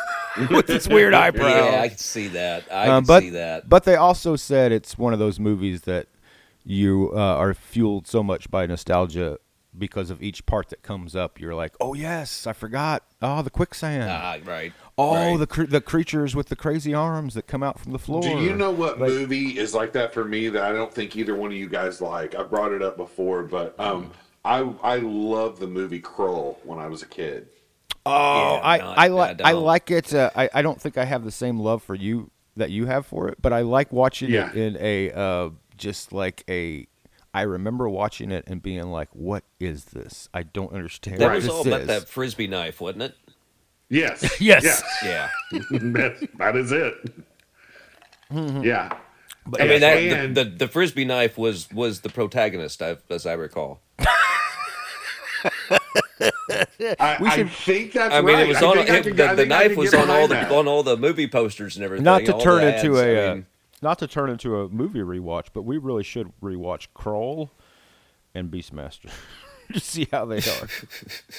(laughs) with his weird eyebrow. yeah, I can see that. I Um, can but see that. but they also said it's one of those movies that you uh, are fueled so much by nostalgia because of each part that comes up. You're like, oh yes, I forgot. Oh, the quicksand. Ah, right. oh, right. the cr- the creatures with the crazy arms that come out from the floor. Do you know what Like- movie is like that for me that I don't think either one of you guys like? I brought it up before, but um, I I love the movie Krull when I was a kid. Oh, Yeah, I not- I I like I like it. Uh, I I don't think I have the same love for you that you have for it, but I like watching Yeah. it in a uh, just like a. I remember watching it and being like, "What is this? I don't understand That what was this all is." about that frisbee knife, wasn't it? Yes. (laughs) Yes. Yeah. (laughs) that, that is it. Yeah. I mean, that, and, the, the the frisbee knife was was the protagonist, as I recall. (laughs) (laughs) I, we should- I think that's I mean, right. it was I on think I it- could- the, the knife was on all behind the that. on all the movie posters and everything. not to turn into ads. a I uh, mean, not to turn into a movie rewatch, but we really should rewatch Krull and Beastmaster (laughs) to see how they are.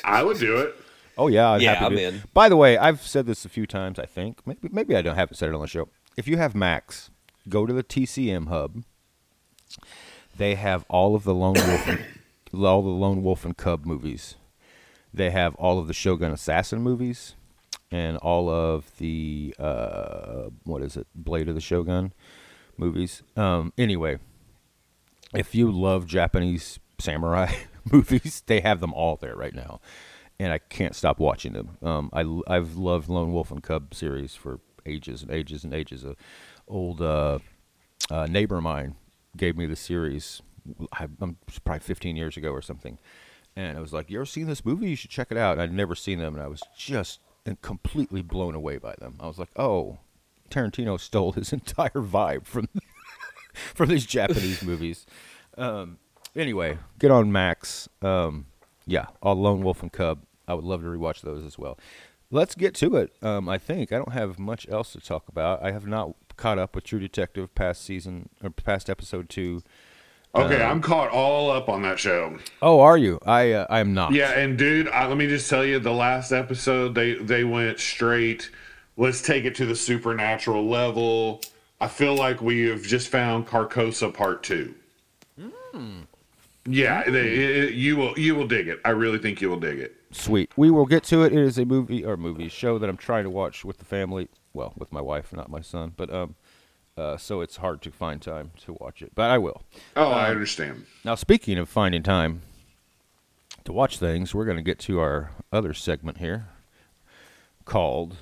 I would do it. Oh yeah, I'd Yeah, I'm to. in. By the way, I've said this a few times. I think maybe maybe I don't haven't said it on the show. If you have Max, go to the TCM hub. They have all of the Lone Wolf, (coughs) and, all the Lone Wolf and Cub movies. They have all of the Shogun Assassin movies, and all of the uh, what is it, Blade of the Shogun movies. Um, anyway, if you love Japanese samurai (laughs) movies, they have them all there right now, and I can't stop watching them. Um, I have loved Lone Wolf and Cub series for ages and ages and ages. A old uh, uh, neighbor of mine gave me the series. I, I'm probably 15 years ago or something, and I was like, "You ever seen this movie? You should check it out." I'd never seen them, and I was just completely blown away by them. I was like, "Oh." Tarantino stole his (laughs) entire vibe from (laughs) from these Japanese movies. Um, anyway, get on Max. Um, yeah, all Lone Wolf and Cub. I would love to rewatch those as well. Let's get to it. Um, I think I don't have much else to talk about. I have not caught up with True Detective past season or past episode two. Okay, I'm caught all up on that show. Oh, are you? I uh, I am not. Yeah, and dude, I, let me just tell you, the last episode they they went straight. Let's take it to the supernatural level. I feel like we have just found Carcosa Part Two. Yeah, they, it- you will you will dig it. I really think you will dig it. Sweet. We will get to it. It is a movie or movie show that I'm trying to watch with the family. Well, with my wife, not my son. But um, uh, so it's hard to find time to watch it. But I will. Oh, I understand. Now, speaking of finding time to watch things, we're going to get to our other segment here called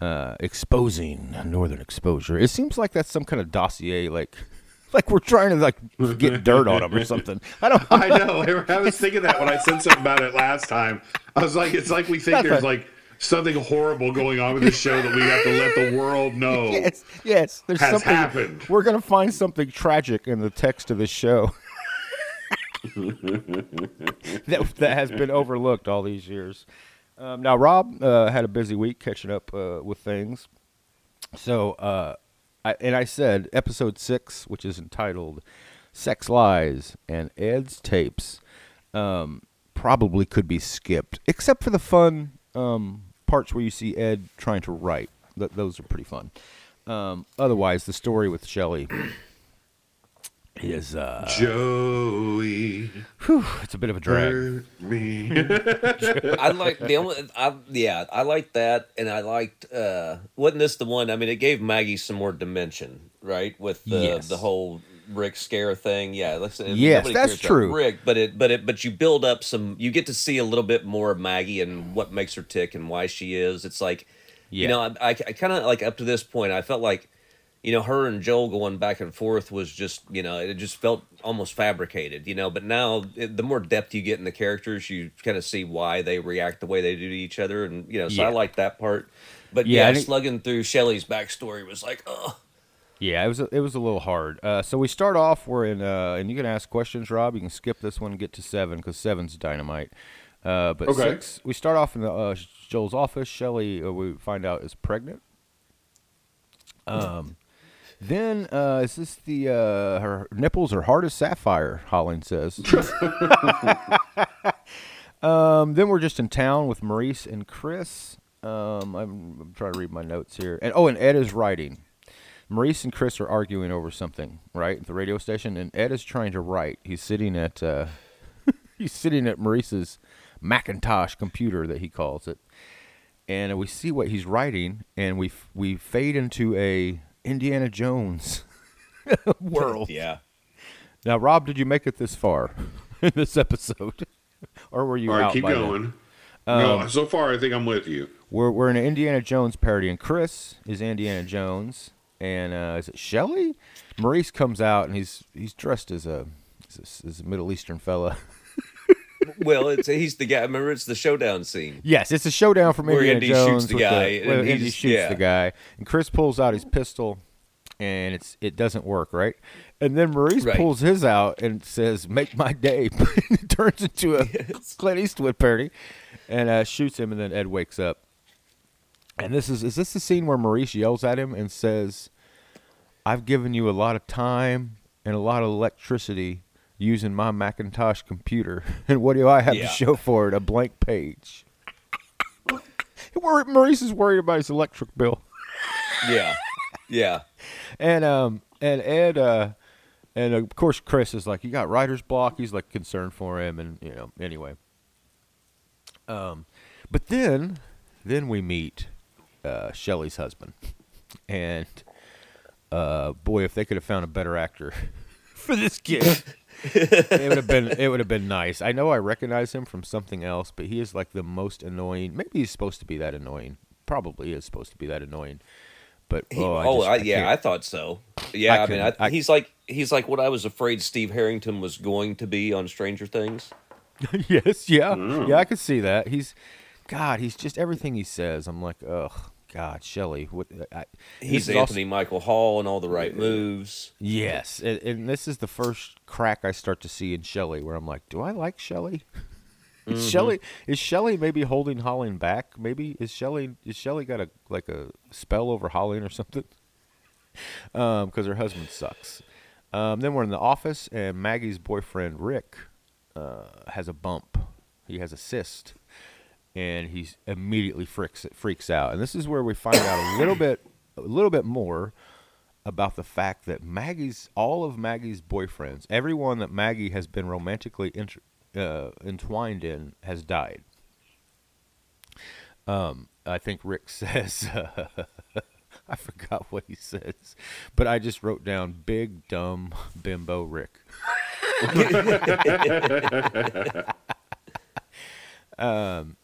uh, "Exposing Northern Exposure." It seems like that's some kind of dossier, like (laughs) like we're trying to like get dirt on them or something. I don't. (laughs) I know. I was thinking that when I said something about it last time. I was like, it's like we think Not there's that- like something horrible going on with this show that we have to let the world know. (laughs) Yes, yes. There's Has something. happened. We're gonna find something tragic in the text of this show (laughs) that that has been overlooked all these years. Um, now, Rob uh, had a busy week catching up uh, with things, so uh, I, and I said episode six, which is entitled "Sex Lies and Ed's Tapes," um, probably could be skipped, except for the fun um, parts where you see Ed trying to write. Th- those are pretty fun. Um, otherwise, the story with Shelley is uh, Joey, whew, it's a bit of a drag. me. (laughs) I like the only, I, yeah, I liked that, and I liked. uh Wasn't this the one? I mean, it gave Maggie some more dimension, right? With the Yes. the whole Rick scare thing. Yeah, let's. Yes, that's true. Rick, but it, but it, but you build up some. You get to see a little bit more of Maggie and what makes her tick and why she is. It's like, Yeah. you know, I, I, I kind of like up to this point, I felt like. You know, her and Joel going back and forth was just, you know, it just felt almost fabricated, you know. But now, it, the more depth you get in the characters, you kind of see why they react the way they do to each other, and you know, so Yeah. I like that part. But Yeah, yeah, slugging through Shelley's backstory was like, oh, Yeah, it was a, it was a little hard. Uh, so we start off. We're in, uh, and you can ask questions, Rob. You can skip this one and get to seven because seven's dynamite. Uh, but Okay. six, we start off in the, uh, Joel's office. Shelley, uh, we find out is pregnant. Um, then uh, is this the uh, her nipples are hard as sapphire? Holling says. (laughs) um, then we're just in town with Maurice and Chris. Um, I'm, I'm trying to read my notes here, and oh, and Ed is writing. Maurice and Chris are arguing over something, right, at the radio station, and Ed is trying to write. He's sitting at uh, (laughs) he's sitting at Maurice's Macintosh computer that he calls it, and we see what he's writing, and we f- we fade into a Indiana Jones (laughs) world. (laughs) yeah. Now, Rob, did you make it this far in this episode, or were you All right, out keep by then? going. no, so far I think I'm with you. We're we're in an Indiana Jones parody, and Chris is Indiana Jones, and uh, is it Shelley? Maurice comes out, and he's he's dressed as a as a, as a Middle Eastern fella. (laughs) Well, it's he's the guy. Remember, it's the showdown scene. yes, it's a showdown from Where Indiana Indy Jones. shoots the guy, and he Indy shoots yeah. the guy, and Chris pulls out his pistol, and it's it doesn't work, right? And then Maurice Right. pulls his out and says, "Make my day." (laughs) it turns into a Clint Eastwood parody, and uh, shoots him, and then Ed wakes up. And this is is this the scene where Maurice yells at him and says, "I've given you a lot of time and a lot of electricity using my Macintosh computer, (laughs) and what do I have Yeah. to show for it? A blank page." (laughs) Maurice is worried about his electric bill, (laughs) Yeah, yeah. and um and Ed uh and of course Chris is like, "You got writer's block." He's like concerned for him, and you know anyway. Um, but then then we meet uh, Shelley's husband, and uh, boy, if they could have found a better actor (laughs) for this kid, it would have been it would have been nice. I know I recognize him from something else, but he is like the most annoying. Maybe he's supposed to be that annoying. Probably is supposed to be that annoying. But He- oh, I oh, just- I, I yeah, can't- I thought so. Yeah, I I, mean, I, I- he's like he's like what I was afraid Steve Harrington was going to be on Stranger Things. (laughs) yes, yeah, yeah. I could see that. He's, God, he's just everything he says. I'm like, ugh, God, Shelley. What? I, He's is also- Anthony Michael Hall and all the right moves. yes, and, and this is the first crack I start to see in Shelley, where I'm like, do I like Shelley? (laughs) Is Shelley is Shelley maybe holding Holling back? Maybe is Shelley is Shelley got a like a spell over Holling or (laughs) something? Um, because her husband sucks. Um, then we're in the office, and Maggie's boyfriend Rick uh, has a bump. He has a cyst, and he immediately freaks freaks out. And this is where we find out a little bit, a little bit more about the fact that Maggie's all of Maggie's boyfriends, everyone that Maggie has been romantically uh, entwined in, has died. Um, I think Rick (laughs) says. I forgot what he says, but I just wrote down big dumb bimbo Rick. (laughs) (laughs) um,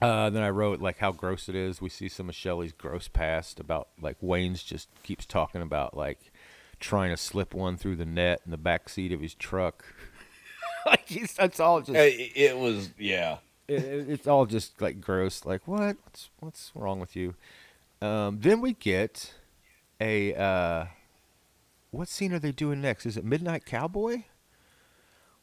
uh, then I wrote like how gross it is. We see some of Shelley's gross past about like Wayne's just keeps talking about like trying to slip one through the net in the back seat of his truck. (laughs) like he's, that's all just It, it was yeah. it, it- it's all just like gross. Like what? What's what's wrong with you? Um, then we get a uh, what scene are they doing next? Is it Midnight Cowboy?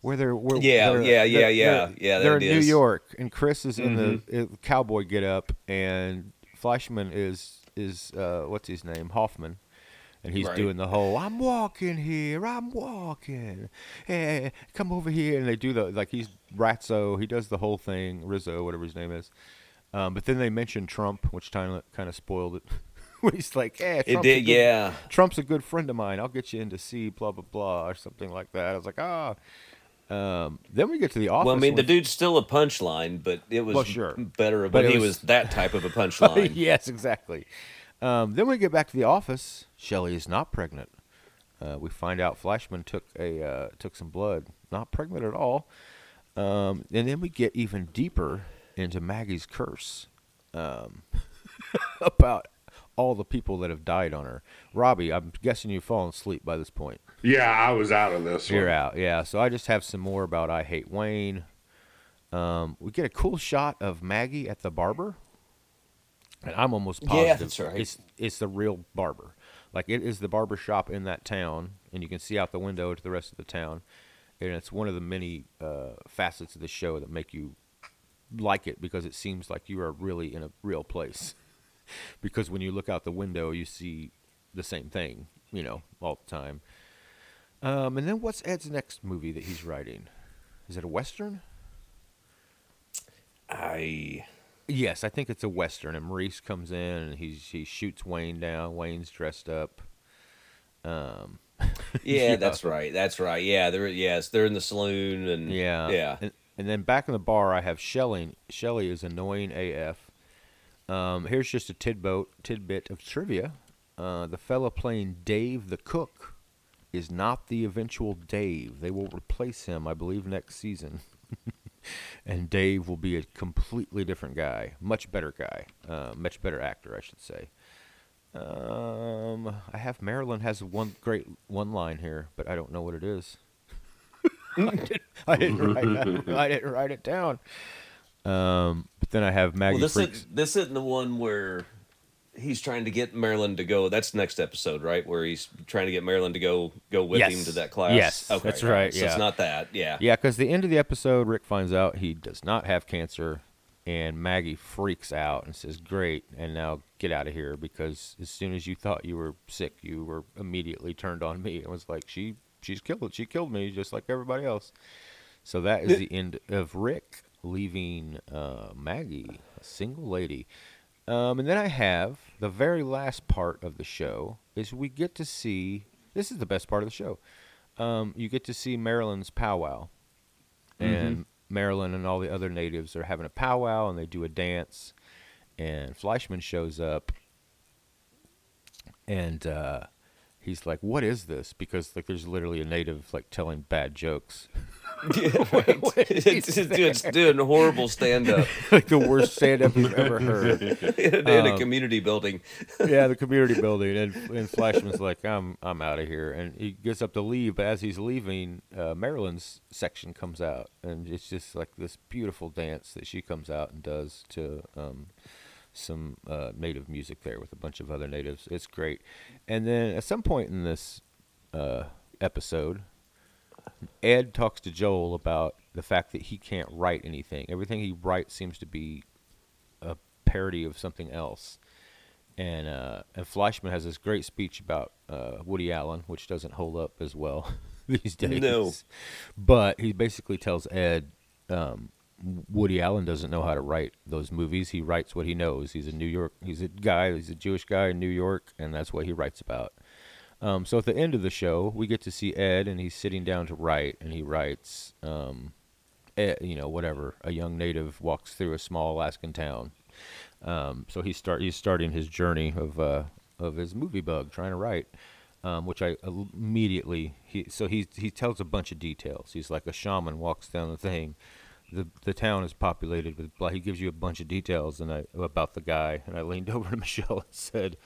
Where they're where Yeah, they're- yeah, yeah, they're- yeah, they're- yeah, They're in New is. Mm-hmm. York, and Chris is in the uh, cowboy get up, and Fleischman is is uh, what's his name Hoffman, and he's Right. doing the whole "I'm walking here, I'm walking, hey, come over here," and they do the like he's Ratso, he does the whole thing, Rizzo, whatever his name is, um, but then they mention Trump, which kind of spoiled it. (laughs) He's like, "Yeah, It did, yeah. Trump's a good friend of mine. I'll get you in to see blah blah blah or something like that." I was like, "Ah." Um, then we get to the office. Well, I mean, the dude's still a punchline, but it was Well, sure. better But it he was- was that type of a (laughs) punchline. yes, exactly. Um, then we get back to the office. Shelley is not pregnant. Uh, we find out Fleischman took a uh, took some blood, not pregnant at all. Um, and then we get even deeper into Maggie's curse um, (laughs) about all the people that have died on her. Robbie, I'm guessing you've fallen asleep by this point. Yeah, I was out of this. You're one. out, yeah. So I just have some more about I Hate Wayne. Um, we get a cool shot of Maggie at the barber, and I'm almost Yeah, positive that's right. it's it's the real barber. Like it is the barber shop in that town, and you can see out the window to the rest of the town. And it's one of the many uh, facets of the show that make you like it because it seems like you are really in a real place. (laughs) (laughs) because when you look out the window, you see the same thing, you know, all the time. Um, and then what's Ed's next movie that he's writing? Is it a western? I Yes, I think it's a western. And Maurice comes in and he's he shoots Wayne down. Wayne's dressed up. Um, (laughs) yeah, that's right. That's right. Yeah, they're yes, they're in the saloon and yeah, yeah. And, and then back in the bar, I have Shelly. Shelly is annoying AF. Um, here's just a tidbit tidbit of trivia. Uh, the fellow playing Dave the cook is not the eventual Dave. They will replace him, I believe, next season. (laughs) and Dave will be a completely different guy, much better guy, uh, much better actor, I should say. Um, I have Marilyn has one great one line here, but I don't know what it is. (laughs) I, didn't, I didn't write that. I didn't write it down. Um, but then I have Maggie Well, this freaks. is this isn't the one where he's trying to get Marilyn to go. That's next episode, right? Where he's trying to get Marilyn to go go with Yes. him to that class. Yes, okay, that's right. So yeah. it's not that. Yeah. Yeah, because the end of the episode, Rick finds out he does not have cancer, and Maggie freaks out and says, "Great, and now get out of here because as soon as you thought you were sick, you were immediately turned on me." It was like she she's killed she killed me just like everybody else. So that is the end of Rick leaving uh, Maggie, a single lady. Um, and then I have the very last part of the show is we get to see. This is the best part of the show. Um, you get to see Marilyn's powwow, and Marilyn and all the other natives are having a powwow, and they do a dance, and Fleischman shows up, and uh, he's like, "What is this?" Because like, there's literally a native like telling bad jokes, (laughs) Yeah, (laughs) right. it's, it's doing horrible stand up (laughs) like the worst stand-up you've ever heard. (laughs) in, in a community building. yeah, the community building, and and Fleischman's like, I'm I'm out of here, and he gets up to leave, but as he's leaving, uh, Marilyn's section comes out, and it's just like this beautiful dance that she comes out and does to um, some uh, native music there with a bunch of other natives. It's great, and then at some point in this uh, episode, Ed talks to Joel about the fact that he can't write anything. Everything he writes seems to be a parody of something else and uh, and Fleischman has this great speech about uh, Woody Allen, which doesn't hold up as well (laughs) these days. No. but he basically tells Ed, um, Woody Allen doesn't know how to write those movies. He writes what he knows. He's a New York. He's a guy. He's a Jewish guy in New York, and that's what he writes about. Um, so at the end of the show, we get to see Ed, and he's sitting down to write, and he writes, um, Ed, you know, whatever. A young native walks through a small Alaskan town. Um, so he start he's starting his journey of uh, of his movie bug, trying to write, um, which I immediately he so he he tells a bunch of details. He's like a shaman walks down the thing. The the town is populated with blah. He gives you a bunch of details and I about the guy. And I leaned (laughs) over to Michelle and said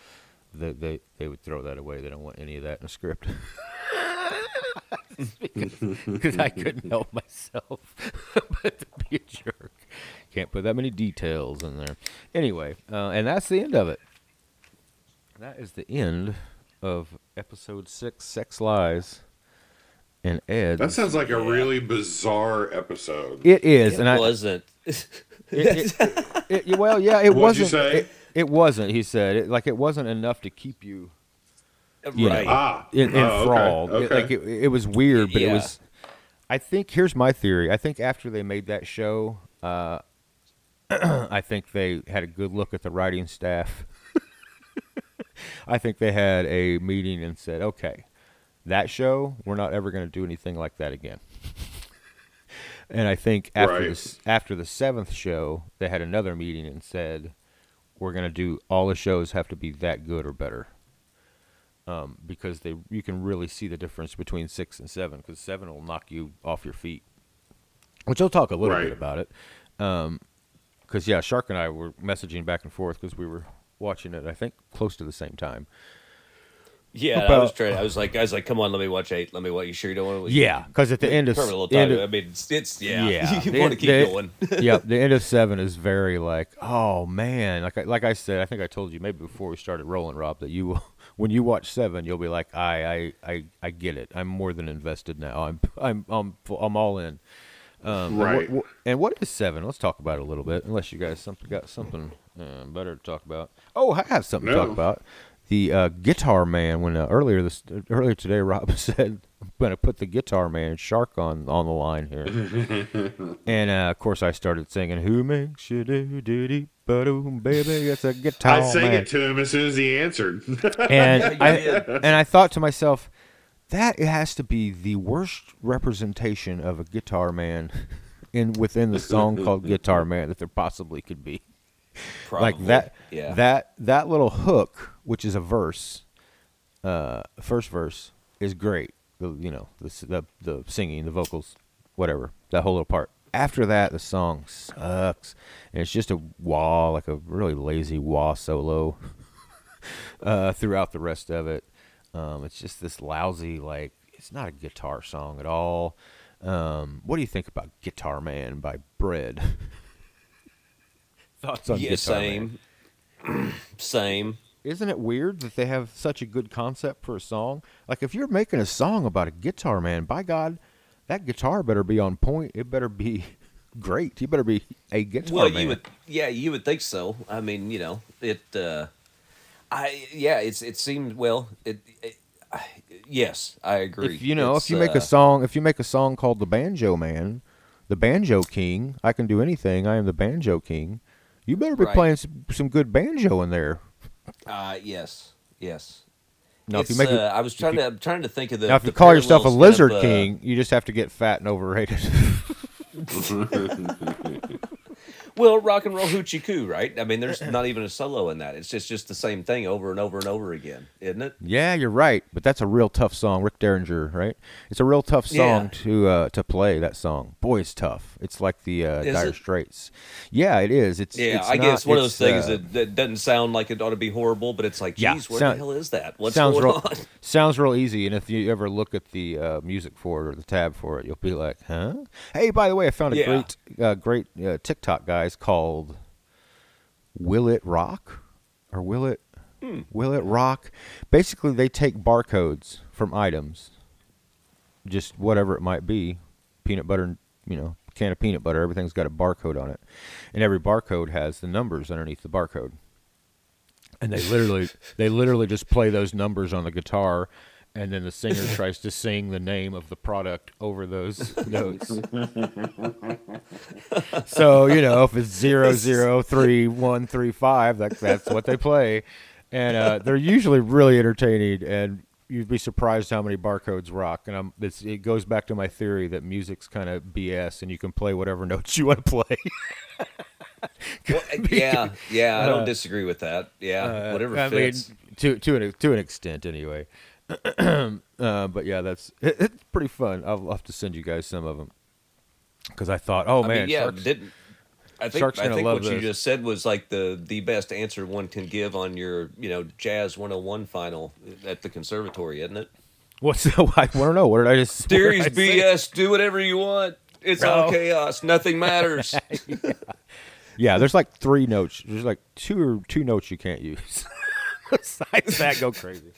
that they they would throw that away. They don't want any of that in a script. (laughs) because I couldn't help myself (laughs) but to be a jerk. Can't put that many details in there. Anyway, uh, and that's the end of it. That is the end of episode six, Sex Lies, and Ed. That sounds like a really bizarre episode. it is, It and I. wasn't. It, it, it- well, yeah, it What'd wasn't. say? It, it wasn't. He said, it, like it wasn't enough to keep you You know, right. Ah, in, oh, okay, enthralled. It- like it, it was weird, but it was. I think here's my theory. I think after they made that show, uh, (clears throat) I think they had a good look at the writing staff. (laughs) I think they had a meeting and said, "Okay, that show, we're not ever going to do anything like that again." (laughs) and I think after Right. the after the seventh show, they had another meeting and said, "We're going to do all the shows have to be that good or better." um, because they you can really see the difference between six and seven because seven will knock you off your feet. Which I'll talk a little bit about it. Because yeah, Shark and I were messaging back and forth because we were watching it. I think close to the same time. Yeah, I was trying. I was like, I was like, come on, let me watch eight. Let me watch. You sure you don't want to? Yeah, because at the end of Perfect little end time. of- I mean, it's, it's yeah. Yeah, (laughs) you the- want to keep the- going. (laughs) yep, the end of seven is very like, oh man, like I, like I said, I think I told you maybe before we started rolling, Rob, that you will, (laughs) when you watch seven, you'll be like, I, I, I, I get it. I'm more than invested now. I'm, I'm, I'm, I'm all in. Um, and what- Right. And what is seven? Let's talk about it a little bit. Unless you guys something got something uh, better to talk about. Oh, I have something to talk about. The uh, Guitar Man. When uh, earlier this earlier today, Rob (laughs) said I'm to put the Guitar Man Shark on on the line here. (laughs) And uh, of course, I started singing, "Who makes you do do do ba-doom, baby? It's a guitar man. I sang man." it to him as soon as he answered. (laughs) and I and I thought to myself, that it has to be the worst representation of a guitar man in within the song called Guitar Man that there possibly could be. Like that Yeah. that that little hook, which is a verse, uh, first verse is great. The you know the the the singing, the vocals, whatever that whole little part. After that, the song sucks, and it's just a wah, like a really lazy wah solo (laughs) uh, throughout the rest of it. Um, it's just this lousy, like it's not a guitar song at all. Um, what do you think about Guitar Man by Bread? (laughs) Thoughts on yeah, Guitar Man? same, (clears throat) same. Isn't it weird that they have such a good concept for a song? Like if you're making a song about a guitar man, by God, that guitar better be on point. It better be (laughs) great. You better be a guitar Well, man. you would, yeah, you would think so. I mean, you know, it. uh I yeah, it's it seemed well. It, it I, yes, I agree. if you know, It's, if you make uh, a song, if you make a song called the Banjo Man, the Banjo King, I can do anything. I am the Banjo King. You better be Right. playing some, some good banjo in there. uh, yes, yes. Now, if you make uh, I was trying to I'm trying to think of the. now, if you call yourself a parallels kind Lizard of, uh, King, you just have to get fat and overrated. (laughs) (laughs) Well, rock and roll hoochie coo, right? I mean, there's not even a solo in that. It's just just the same thing over and over and over again, isn't it? Yeah, you're right, but that's a real tough song, Rick Derringer, right? It's a real tough song Yeah. to uh, to play. That song, boy, it's tough. It's like the uh, Is Dire it? Straits. Yeah, it is. It's Yeah, it's I not- guess one of those things uh, that, that doesn't sound like it ought to be horrible, but it's like, Yeah, geez, where sound- the hell is that? What's sounds going real on? (laughs) sounds real easy. And if you ever look at the uh, music for it or the tab for it, you'll be like, huh? Hey, by the way, I found a Yeah. great uh, great uh, TikTok guys called Will It Rock or Will It Hmm. Will It Rock? Basically, they take barcodes from items, just whatever it might be, peanut butter, you know, can of peanut butter. Everything's got a barcode on it, and every barcode has the numbers underneath the barcode. And they literally, they literally just play those numbers on the guitar, and then the singer (laughs) tries to sing the name of the product over those (laughs) notes. (laughs) so you know, if it's zero zero three one three five, that that's what they play, and uh, they're usually really entertaining. And you'd be surprised how many barcodes rock. And I'm, it's, it goes back to my theory that music's kind of BS, and you can play whatever notes you want to play. Well, yeah, yeah, I Uh, don't disagree with that. Yeah, whatever I fits. mean, to to an to an extent, anyway. Uh, but yeah, that's it, it's pretty fun. I'll, I'll have to send you guys some of them because I thought, oh I man, mean, yeah, Sharks- didn't. I think Shark's I think what you just said was like the the best answer one can give on your you know jazz 101 final at the conservatory, isn't it? what's (laughs) the, I want to know. What did I just? Theories I say? BS. Do whatever you want. It's all (laughs) chaos. Nothing matters. (laughs) Yeah, there's like three notes. There's like two or two notes you can't use. Besides that, go crazy.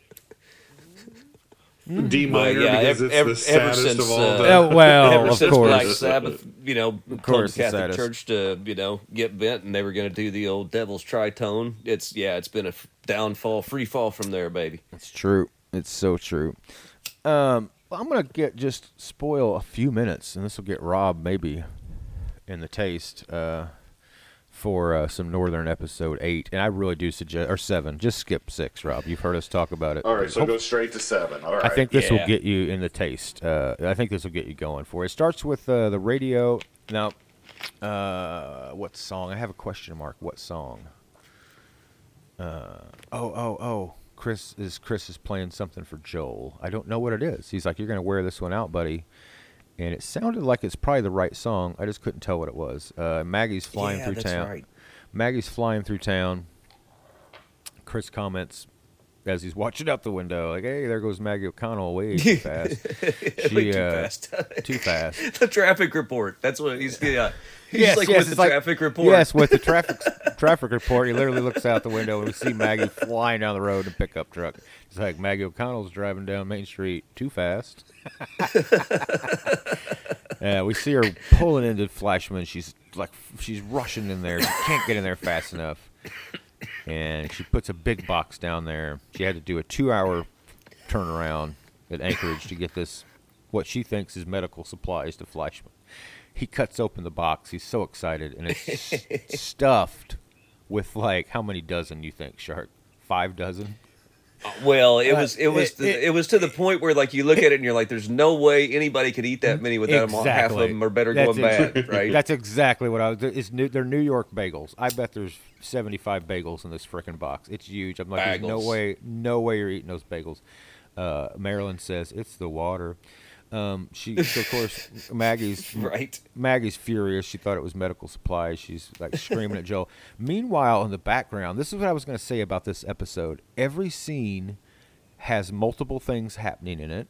D minor yeah, because ev- it's ev- the ever saddest since, of all uh, the. Oh, well, Ever of since course. Black Sabbath, you know, told course, the the Catholic. Church to, you know, get bent, and they were going to do the old Devil's Tritone. It's yeah, it's been a f- downfall, free fall from there, baby. It's true. It's so true. Um, I'm gonna get just spoil a few minutes, and this will get Rob maybe in the taste uh, for uh, some Northern episode eight. And I really do suggest or seven. Just skip six, Rob. You've heard us talk about it. all right, so Hope- go straight to seven. All right. I think this will get you in the taste. Uh, I think this will get you going for it. It starts with uh, the radio. Now, uh, what song? I have a question mark. What song? Uh, oh, oh, oh. Chris is Chris is playing something for Joel. I don't know what it is. He's like, "You're gonna wear this one out, buddy." And it sounded like it's probably the right song. I just couldn't tell what it was. Uh, Maggie's flying Yeah, through that's town. right. Maggie's flying through town. Chris comments as he's watching out the window, like, "Hey, there goes Maggie O'Connell way (laughs) too fast." she, Way too uh, fast. too fast. (laughs) the traffic report. That's what he's yeah. He's Yes, like yes, with the like- traffic report. Yes, with the traffic (laughs) traffic report, he literally looks out the window and we see Maggie flying down the road in a pickup truck. It's like Maggie O'Connell's driving down Main Street too fast. Yeah, we see her pulling into Fleischman. She's like, she's rushing in there. She can't get in there fast enough. And she puts a big box down there. She had to do a two-hour turnaround at Anchorage to get this, what she thinks is medical supplies to Fleischman. He cuts open the box. He's so excited, and it's (laughs) stuffed with like how many dozen you think, Shark? Five dozen? Well, it was it was it- the, it- it, was to the point where like you look at it and you're like, there's no way anybody could eat that many without them all. Half of them are better That's going ex- bad, right? That's exactly what I was. It's new, they're New York bagels. I bet there's 75 bagels in this frickin' box. It's huge. I'm like, there's no way, no way you're eating those bagels. Uh, Marilyn says it's the water. Um, she, so of course, (laughs) Maggie's right. Maggie's furious. She thought it was medical supplies. She's like screaming at Joel. Meanwhile, in the background, this is what I was going to say about this episode. Every scene has multiple things happening in it.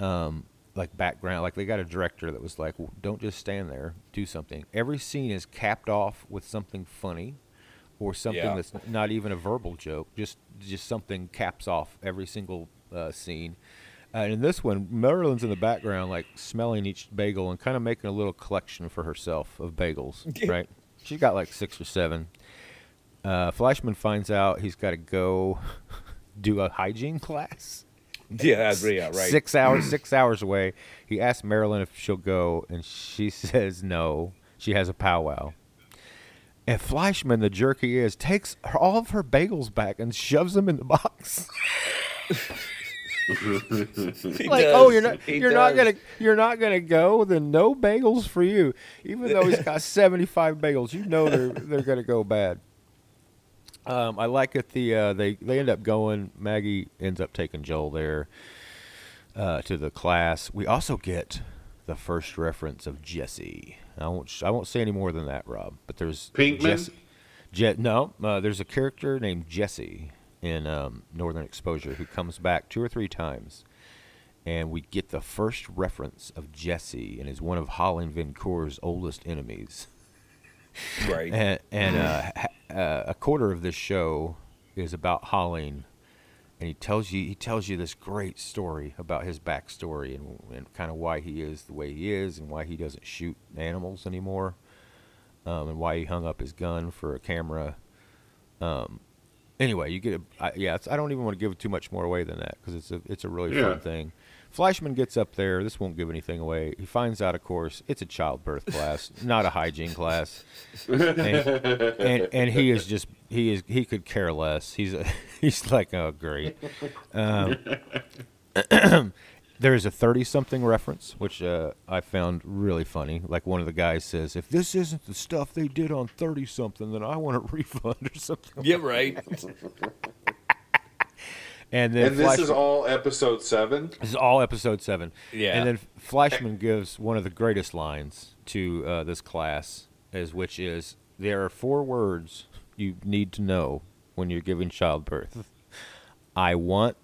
Um, like background, like they got a director that was like, "W- "Don't just stand there, do something." Every scene is capped off with something funny, or something Yeah. that's not even a verbal joke. Just, just something caps off every single uh, scene. Uh, and in this one, Marilyn's in the background, like smelling each bagel and kind of making a little collection for herself of bagels, (laughs) right? She's got like six or seven. Uh, Fleischman finds out he's got to go (laughs) do a hygiene class. (laughs) Yeah, yeah, right. Six hours, (clears throat) six hours away. He asks Marilyn if she'll go, and she says no. She has a powwow. And Fleischman, the jerk he is, takes her, all of her bagels back and shoves them in the box. (laughs) Like, does. oh, you're not, He you're not gonna, you're not gonna go. Then no bagels for you. Even though he's got (laughs) 75 bagels, you know they're they're gonna go bad. Um, I like it. The uh, they they end up going. Maggie ends up taking Joel there uh, to the class. We also get the first reference of Jesse. I won't sh- I won't say any more than that, Rob. But there's Pinkman? Jesse. Je- no, uh, there's a character named Jesse in um, Northern Exposure who comes back two or three times, and we get the first reference of Jesse and is one of Holling Vincoeur's oldest enemies. right. (laughs) And, and uh, ha- uh, a quarter of this show is about Holling, and he tells you he tells you this great story about his backstory and, and kind of why he is the way he is and why he doesn't shoot animals anymore, um, and why he hung up his gun for a camera. Um, anyway, you get a I, yeah. It's, I don't even want to give too much more away than that because it's a it's a really Yeah. fun thing. Fleischman gets up there. This won't give anything away. He finds out, of course, it's a childbirth class, (laughs) not a hygiene class, and, and and he is just he is he could care less. He's a, (laughs) he's like, oh great. Um, (clears throat) (laughs) there's a thirty-something reference, which uh, I found really funny. Like one of the guys says, "If this isn't the stuff they did on thirty-something, then I want a (laughs) refund or something." yeah, right. (laughs) And then And this is all episode seven. This is all episode seven. Yeah. And then Fleischman gives one of the greatest lines to uh, this class, is which is there are four words you need to know when you're giving childbirth. I want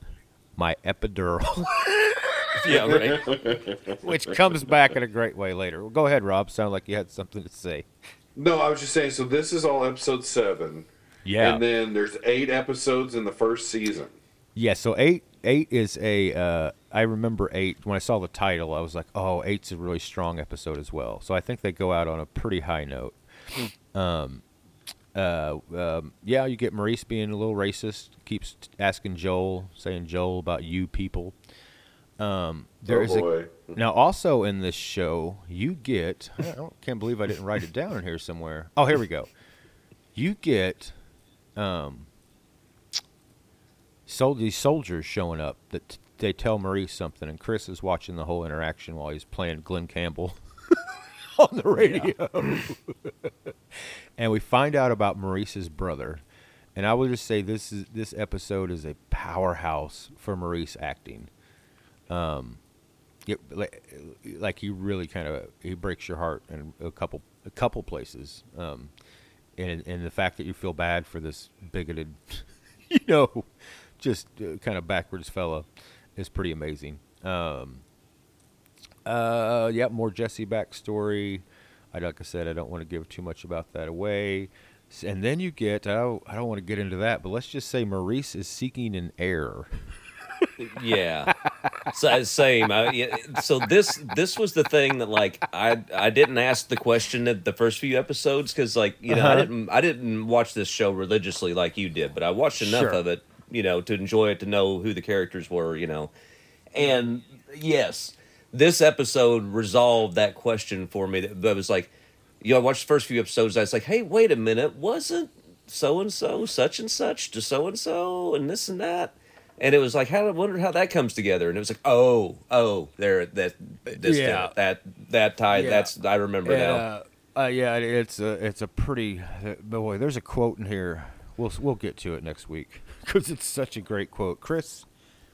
my epidural, (laughs) (laughs) Yeah, right. (laughs) which comes back in a great way later. Well, go ahead, Rob. Sound like you had something to say. No, I was just saying. So this is all episode seven, Yeah. and then there's eight episodes in the first season. Yeah, so eight eight is a. Uh, I remember eight when I saw the title. I was like, oh, eight's a really strong episode as well. So I think they go out on a pretty high note. um, uh, um, yeah, you get Maurice being a little racist. Keeps asking Joel, saying Joel about you people. Um, there Oh, is boy. a now also in this show you get. (laughs) I can't believe I didn't write it down in here somewhere. Oh, here we go. You get um, sol- these soldiers showing up that t- they tell Maurice something, and Chris is watching the whole interaction while he's playing Glen Campbell (laughs) on the radio. (laughs) and we find out about Maurice's brother. And I will just say this is this episode is a powerhouse for Maurice acting. Um, it, like, he really kind of he breaks your heart in a couple a couple places. Um, and and the fact that you feel bad for this bigoted, (laughs) you know, just uh, kind of backwards fella is pretty amazing. Um, uh, yeah, more Jesse backstory. I like I said, I don't want to give too much about that away. And then you get I don't, I don't want to get into that, but let's just say Maurice is seeking an heir. (laughs) Yeah, so, same. I, yeah, so this this was the thing that like I I didn't ask the question at the first few episodes because like you know I Uh-huh. didn't I didn't watch this show religiously like you did, but I watched enough Sure. of it you know to enjoy it to know who the characters were you know, and yes, this episode resolved that question for me. That, that was like, you know, I watched the first few episodes. I was like, hey, wait a minute, wasn't so and so such and such to so and so and this and that. And it was like, how I wonder how that comes together. And it was like, oh, oh, there, that, this, Yeah. that, that, tie. Yeah. That's I remember now. Yeah, uh, yeah, it's a it's a pretty boy. There's a quote in here. We'll we'll get to it next week (laughs) because it's such a great quote. Chris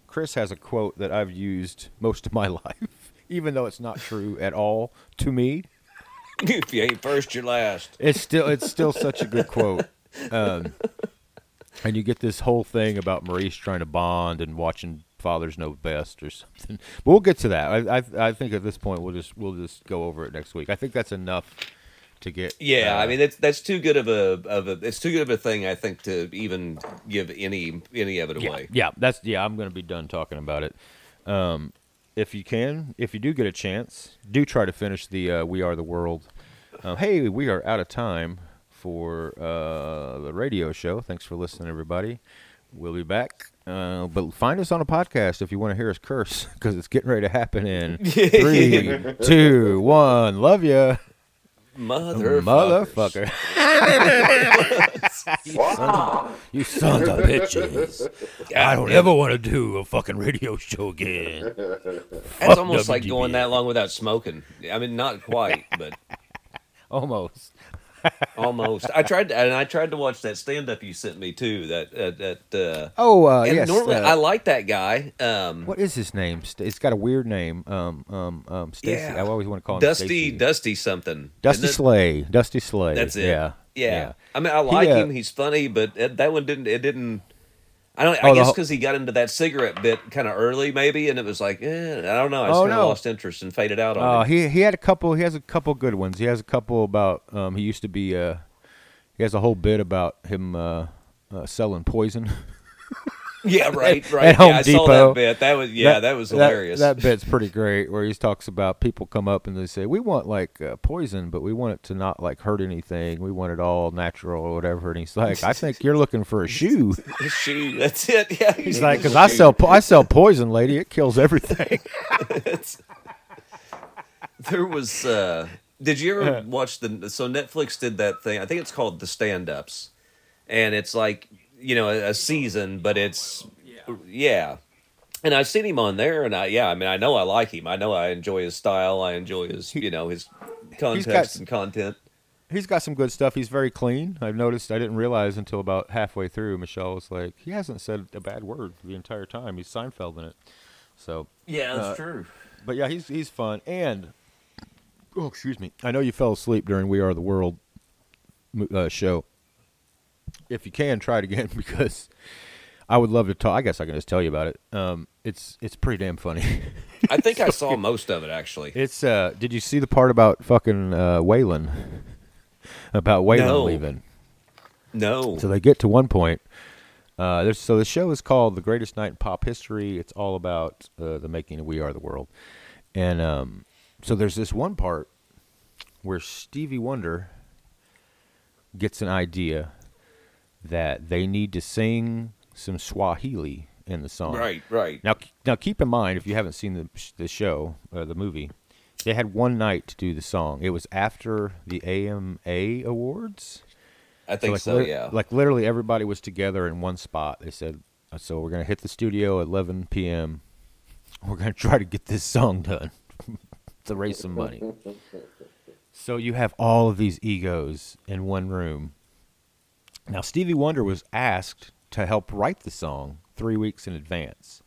Chris has a quote that I've used most of my (laughs) life, even though it's not true at all to me. (laughs) if you ain't first, you're last. It's still it's still such a good quote. Um, and you get this whole thing about Maurice trying to bond and watching fathers know best or (laughs) something. But we'll get to that. I I, I think at this point we'll just we'll just go over it next week. I think that's enough to get. Yeah, uh, I mean that's that's too good of a of a it's too good of a thing I think to even give any any of it yeah, away. yeah, that's yeah. I'm going to be done talking about it. Um, if you can, if you do get a chance, do try to finish the uh, "We Are the World." Uh, hey, we are out of time for uh, the radio show. Thanks for listening, everybody. We'll be back. Uh, but find us on a podcast if you want to hear us curse, (laughs) because it's getting ready to happen in (laughs) three, two, one. Love you, Mother motherfucker. you, son of, you sons of bitches. I don't ever want to do a fucking radio show again. That's almost like going that long without smoking. I mean, not quite, but (laughs) Almost. Almost. I tried to, and I tried to watch that stand up you sent me too. That uh, that. Uh, Oh, uh, yes. normally uh, I like that guy. Um, what is his name? It's got a weird name. Um, um, um. Yeah. I always want to call him Dusty Stacy. Dusty something. Dusty? Slay. Dusty Slay. That's it. Yeah. Yeah. I mean, I like uh, him. He's funny, but that one didn't. It didn't. I don't. Oh, I the guess because he got into that cigarette bit kind of early, maybe, and it was like, eh, I don't know. I just Oh, kind of no. lost interest and faded out on Uh, he he had a couple. He has a couple good ones. He has a couple about. Um, he used to be. Uh, he has a whole bit about him uh, uh, selling poison. (laughs) Yeah, (laughs) right, at right. Home yeah, I saw that bit. That was yeah, that, was hilarious. That, bit's pretty great. Where he talks about people come up and they say, "We want like uh, poison, but we want it to not like hurt anything. We want it all natural or whatever." And he's like, "I think you're looking for a (laughs) shoe." a shoe. that's it. Yeah, He's like, "Cause I sell po- I sell poison, lady. It kills everything." (laughs) There was. uh Did you ever watch the? So Netflix did that thing. I think it's called the Stand Ups, and it's like you know a, a season, but it's yeah. And I've seen him on there, and I yeah, I mean I know I like him. I know I enjoy his style. I enjoy his you know his context got- and content. He's got some good stuff. He's very clean. I've noticed. I didn't realize until about halfway through. Michelle was like, "He hasn't said a bad word the entire time. He's Seinfeld in it." So Yeah, that's true. But yeah, he's he's fun. And oh, excuse me. I know you fell asleep during We Are the World uh, show. If you can, try it again (laughs) because I would love to talk. I guess I can just tell you about it. Um, it's it's pretty damn funny. (laughs) I think I saw most of it actually. it's uh, did you see the part about fucking uh, Waylon? (laughs) about Waylon No. leaving. No. So they get to one point. Uh, so the show is called "The Greatest Night in Pop History." It's all about uh, the making of "We Are the World," and um, so there's this one part where Stevie Wonder gets an idea that they need to sing some Swahili in the song. Right, right. Now, now keep in mind if you haven't seen the the show, uh, the movie, they had one night to do the song. It was after the AMA awards. I think like, so, yeah. Like literally everybody was together in one spot. They said, uh, "So we're gonna hit the studio at 11 p.m. We're gonna try to get this song done (laughs) to raise some money." (laughs) So you have all of these egos in one room. Now Stevie Wonder was asked to help write the song three weeks in advance,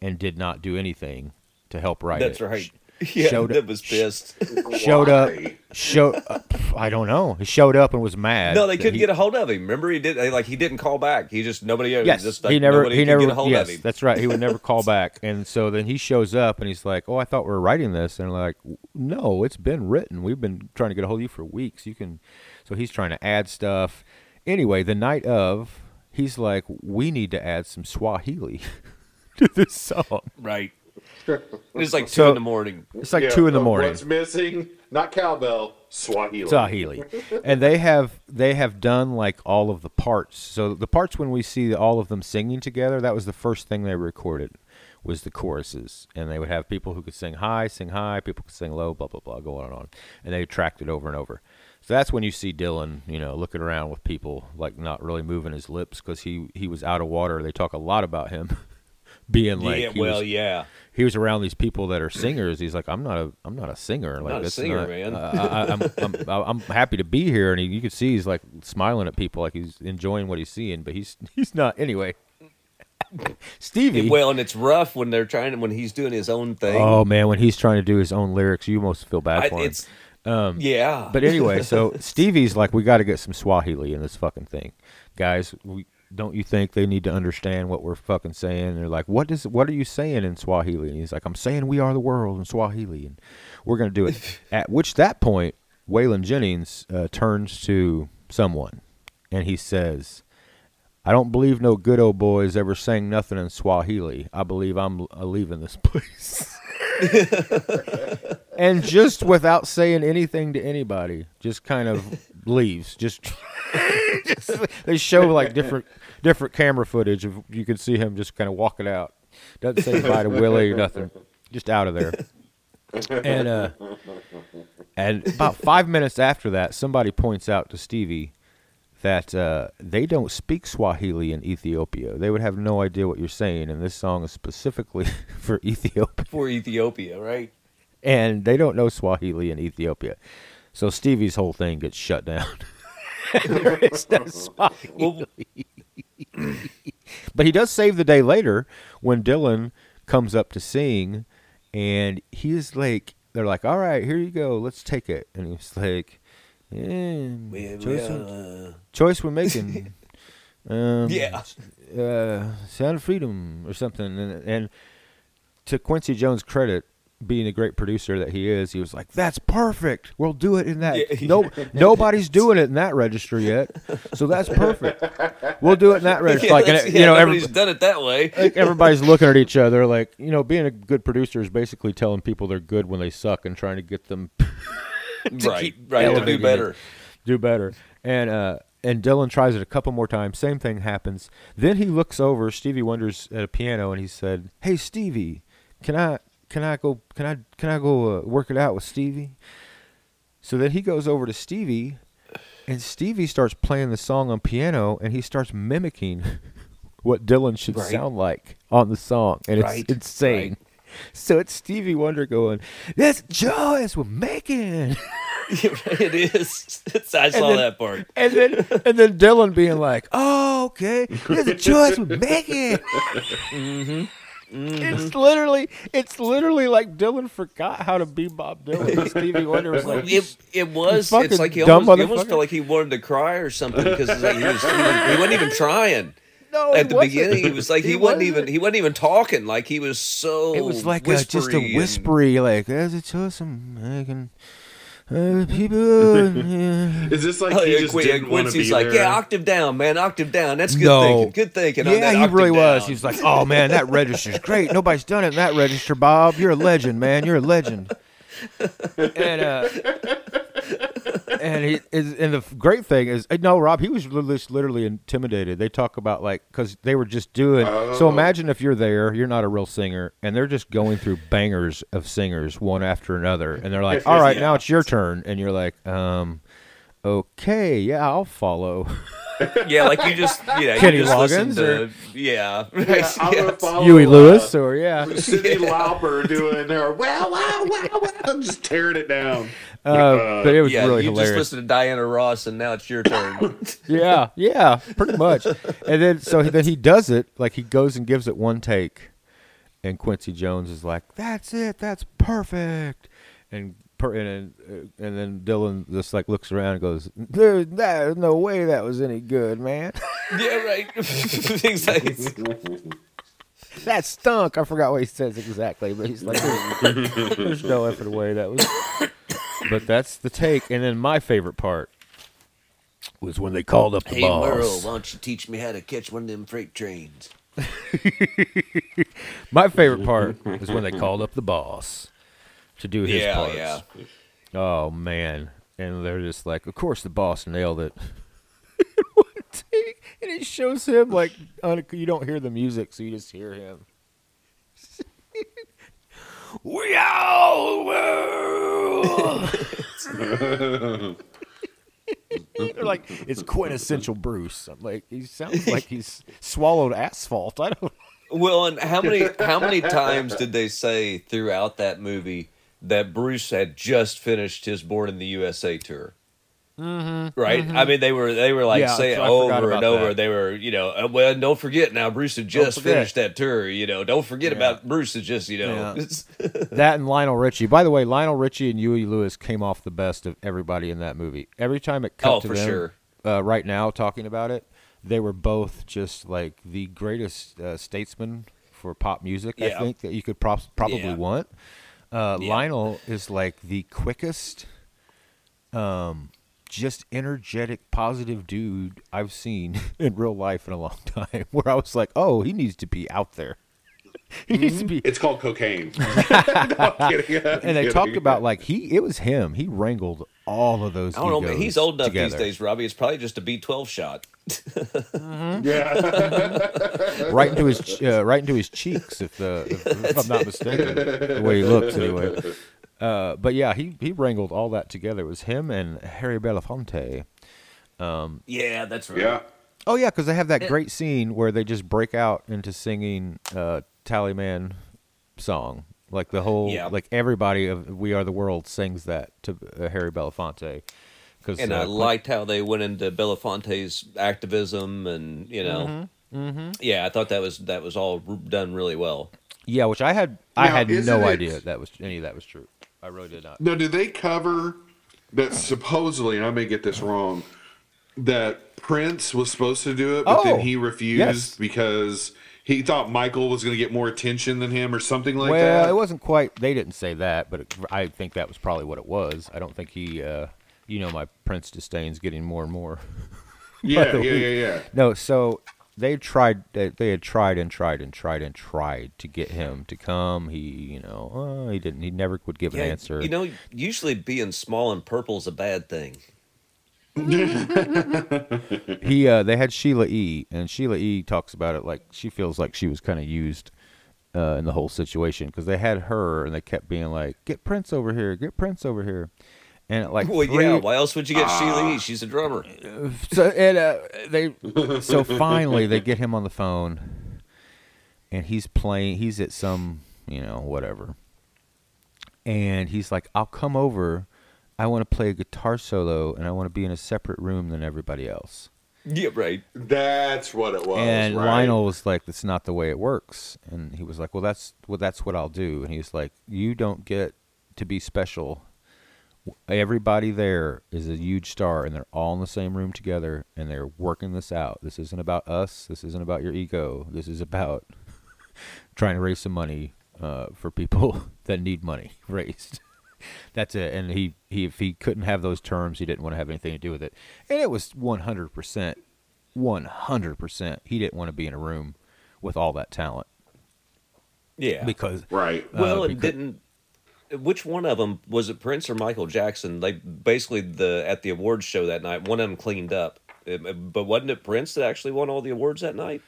and did not do anything to help write it. That's it. right. Sh- Yeah, showed that up- was pissed. Showed up, showed. Uh, I don't know. He showed up and was mad. no, they couldn't he- get a hold of him. Remember, he did they, like he didn't call back. He just nobody. Yes, just, like, he never. nobody He never. get a hold yes, of him. that's right. He would never call (laughs) back, and so then he shows up and he's like, "Oh, I thought we were writing this," and like, "No, it's been written. We've been trying to get a hold of you for weeks. You can." So he's trying to add stuff. Anyway, the night of, he's like, "We need to add some Swahili (laughs) to this song." Right. (laughs) It's like two So- in the morning. It's like Yeah, two in the morning. What's missing? Not cowbell, Swahili. Swahili, (laughs) and they have they have done like all of the parts. So the parts when we see all of them singing together, that was the first thing they recorded was the choruses, and they would have people who could sing high, sing high, people could sing low, blah blah blah, go on and on, and they tracked it over and over. So that's when you see Dylan, you know, looking around with people like not really moving his lips because he he was out of water. They talk a lot about him (laughs) being like yeah, well, was, yeah. he was around these people that are singers. He's like, I'm not a, I'm not a singer. Like not a singer, not- man. uh, I, I, I'm, (laughs) I'm, I'm happy to be here, and he, you can see he's like smiling at people, like he's enjoying what he's seeing, but he's, (laughs) he's not. Anyway, Stevie. Well, and it's rough when they're trying to when he's doing his own thing. oh man, when he's trying to do his own lyrics, you almost feel bad I, for him. it's yeah. But anyway, so (laughs) Stevie's like, we got to get some Swahili in this fucking thing, guys. We don't you think they need to understand what we're fucking saying? And they're like, what does what are you saying in Swahili? And he's like, I'm saying we are the world in Swahili, and we're gonna do it. (laughs) At which that point, Waylon Jennings uh, turns to someone, and he says. I don't believe no good old boys ever sang nothing in Swahili. I believe I'm uh, leaving this (laughs) place. (laughs) and just without saying anything to anybody, just kind of leaves. Just, (laughs) just- they show like different different camera footage of you can see him just kind of walking out. Doesn't say bye to Willie or nothing. Just out of there. And uh, and about five minutes after that, somebody points out to Stevie that uh, they don't speak Swahili in Ethiopia. They would have no idea what you're saying, and this song is specifically (laughs) for Ethiopia for Ethiopia, right? and they don't know Swahili in Ethiopia. So Stevie's whole thing gets shut down. (laughs) there is no (laughs) Swahili. But he does save the day later when Dylan comes up to sing, and he's like, they're like, all right, here you go, let's take it. And he's like, yeah, we- choice, we, we're, uh, choice we're making. (laughs) um, Yeah. uh, Sound of Freedom or something. And, and to Quincy Jones' credit, being a great producer that he is, he was like, "That's perfect. We'll do it in that. Yeah. No, (laughs) nobody's doing it in that register yet, so that's perfect. We'll do it in that (laughs) register. yeah, like, and, that's- you know, everybody's every, done it that way. like everybody's looking at each other. Like, you know, being a good producer is basically telling people they're good when they suck and trying to get them (laughs) right, keep right. To do better. it. do better. And uh, and Dylan tries it a couple more times. Same thing happens. Then he looks over. Stevie Wonder's at a piano, and he said, "Hey, Stevie, can I can I go can I can I go uh, work it out with Stevie?" So then he goes over to Stevie, and Stevie starts playing the song on piano, and he starts mimicking (laughs) what Dylan should Right. sound like on the song, and it's insane. right. (laughs) So it's Stevie Wonder going, "That's joyous we're making." (laughs) it is. It's, I saw then- that part. And then (laughs) and then Dylan being like, "Oh, okay, there's a choice we're making." It's literally, it's literally like Dylan forgot how to be Bob Dylan. Stevie Wonder was like, It, it was. It's like he almost, he almost felt like he wanted to cry or something because like he, was, he, was, he wasn't even trying. "No." At it the wasn't. beginning, he was like he, wasn't, even he wasn't even talking. Like he was so. It was like a, just a whispery and- whispery, like, "There's a choice I'm making." uh, people. yeah. (laughs) Is this like Oh, he yeah, just Quin- yeah, didn't want to Quincy's be like, there? yeah, octave down, man, octave down. That's good No. thinking. Good thinking. on Yeah, that he octave really was. down. He was like, "Oh man, that register's great. Nobody's done it in that register, Bob. You're a legend, man. You're a legend." (laughs) and uh, and he is, and the great thing is, uh, no, Rob, he was literally, literally intimidated. They talk about like because they were just doing. So imagine if you're there, you're not a real singer, and they're just going through bangers of singers one after another, and they're like, (laughs) "All right, now it's your turn," and you're like, um. Okay, yeah, I'll follow. (laughs) yeah, like you just, you know, Kenny you just Loggins to, or- yeah, Yeah, right, I'm gonna yes. follow, Huey uh, Lewis, or yeah, Cyndi (laughs) Lauper doing there. Wow, wow, wow, wow, just tearing it down. Uh, but it was yeah, really you hilarious. just listened to Diana Ross, and now it's your turn. (laughs) yeah, yeah, pretty much. And then so then he does it like he goes and gives it one take, and Quincy Jones is like, "That's it, that's perfect," and per, and uh, and then Dylan just like looks around and goes, "There's there's no way that was any good, man. (laughs) yeah, right. (laughs) exactly. that stunk." I forgot what he says exactly, but he's like, "There's, there's no effing way that was." But that's the take, and then my favorite part was when they called up the Hey boss. Merle, why don't you teach me how to catch one of them freight trains? (laughs) My favorite part is when they called up the boss to do his Yeah, parts. yeah. Oh man, and they're just like, of course the boss nailed it. (laughs) And it shows him like you don't hear the music, so you just hear him. (laughs) we all will. They're like it's (laughs) quintessential Bruce. I'm like he sounds like he's swallowed asphalt. I don't. Well, and how many how many times did they say throughout that movie that Bruce had just finished his Born in the USA tour? Mm-hmm, right. I mean, they were they were like Yeah, saying so over and over. that. They were, you know, uh, well, don't forget now. Bruce had just finished that tour. You know, don't forget Yeah. about Bruce. Is just you know, Yeah. (laughs) that and Lionel Richie. By the way, Lionel Richie and Huey Lewis came off the best of everybody in that movie. Every time it cut Oh, to for them, sure. uh, right now talking about it, they were both just like the greatest uh, statesmen for pop music. I think that you could prob- probably Yeah. want. Uh, Yeah. Lionel is like the quickest, um, just energetic, positive dude I've seen (laughs) in real life in a long time. (laughs) Where I was like, oh, he needs to be out there. (laughs) He needs to be mm-hmm. It's called cocaine. no, I'm kidding. I'm and they kidding. talked about like he it was him he wrangled all of those I don't know, man. He's old enough together. these days, Robbie. It's probably just a B twelve shot. Mm-hmm. Yeah. right into his uh, right into his cheeks if the if, if i'm not mistaken the way he looks anyway uh, but yeah he he wrangled all that together it was him and harry belafonte Yeah, that's right. yeah. oh yeah because they have that great scene where they just break out into singing uh tallyman song like the whole Yeah. like everybody of we are the world sings that to uh, harry belafonte because And I liked how they went into Belafonte's activism, and you know, Mm-hmm. yeah, I thought that was that was all done really well. Yeah, which I had I Now, had no it- idea that was any of that was true. I really did not. Now, do they cover that supposedly, and I may get this wrong, that Prince was supposed to do it, but Oh, then he refused yes. because he thought Michael was going to get more attention than him or something like well, that? Well, it wasn't quite. They didn't say that, but it, I think that was probably what it was. I don't think he. Uh, you know, my Prince disdain's getting more and more. (laughs) yeah, yeah, yeah, yeah. No, so they tried. They, they had tried and tried and tried and tried to get him to come. He, you know, uh, he didn't. He never would give Yeah, an answer. You know, usually being small and purple is a bad thing. (laughs) he uh, they had Sheila E. and Sheila E. talks about it like she feels like she was kind of used uh, in the whole situation because they had her and they kept being like, "Get Prince over here, get Prince over here," and like Well, three, yeah. Why else would you get Sheila E? She's a drummer. so and uh, they so finally they get him on the phone and he's playing he's at some you know whatever and he's like i'll come over i want to play a guitar solo and i want to be in a separate room than everybody else Yeah, right. That's what it was. and right? Lionel was like, "That's not the way it works." And he was like, "Well, that's well, that's what I'll do." And he's like, "You don't get to be special. Everybody there is a huge star, and they're all in the same room together, and they're working this out. This isn't about us. This isn't about your ego. This is about (laughs) trying to raise some money uh, for people (laughs) that need money (laughs) raised." That's it. And he, he if he couldn't have those terms, he didn't want to have anything to do with it. And it was one hundred percent, one hundred percent. He didn't want to be in a room with all that talent Yeah. because Right. well, uh, it because- didn't. Which one of them was it? Prince or Michael Jackson? They basically the at the awards show that night. One of them cleaned up, Uh, but wasn't it Prince that actually won all the awards that night?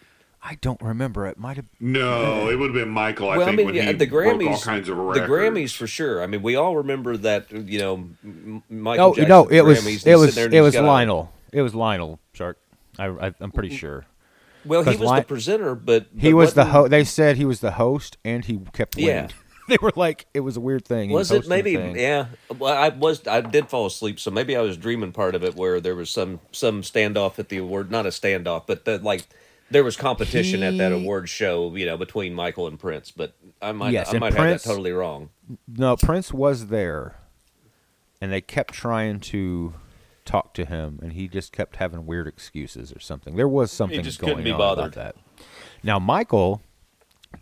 I don't remember. It might have. No, it would have been Michael. I well, I think mean, when yeah, he the broke Grammys, all kinds of the. Grammys for sure. I mean, we all remember that. You know, M- Michael. Oh Jackson no! at It was Grammys, it was it was got a- Lionel. It was Lionel Shark. I, I I'm pretty sure. Well, he was Li- the presenter, but He was the wasn't- host. They said he was the host, and he kept winning. Yeah. (laughs) they were like, it was a weird thing. Was it maybe? thing. Yeah. Well, I was. I did fall asleep, so maybe I was dreaming part of it where there was some some standoff at the award. Not a standoff, but the, like there was competition at that award show. You know, between Michael and Prince. But I might. Yes, I might Prince- have that totally wrong. No, Prince was there, and they kept trying to talk to him, and he just kept having weird excuses or something. There was something just going couldn't be on bothered. about that. Now, Michael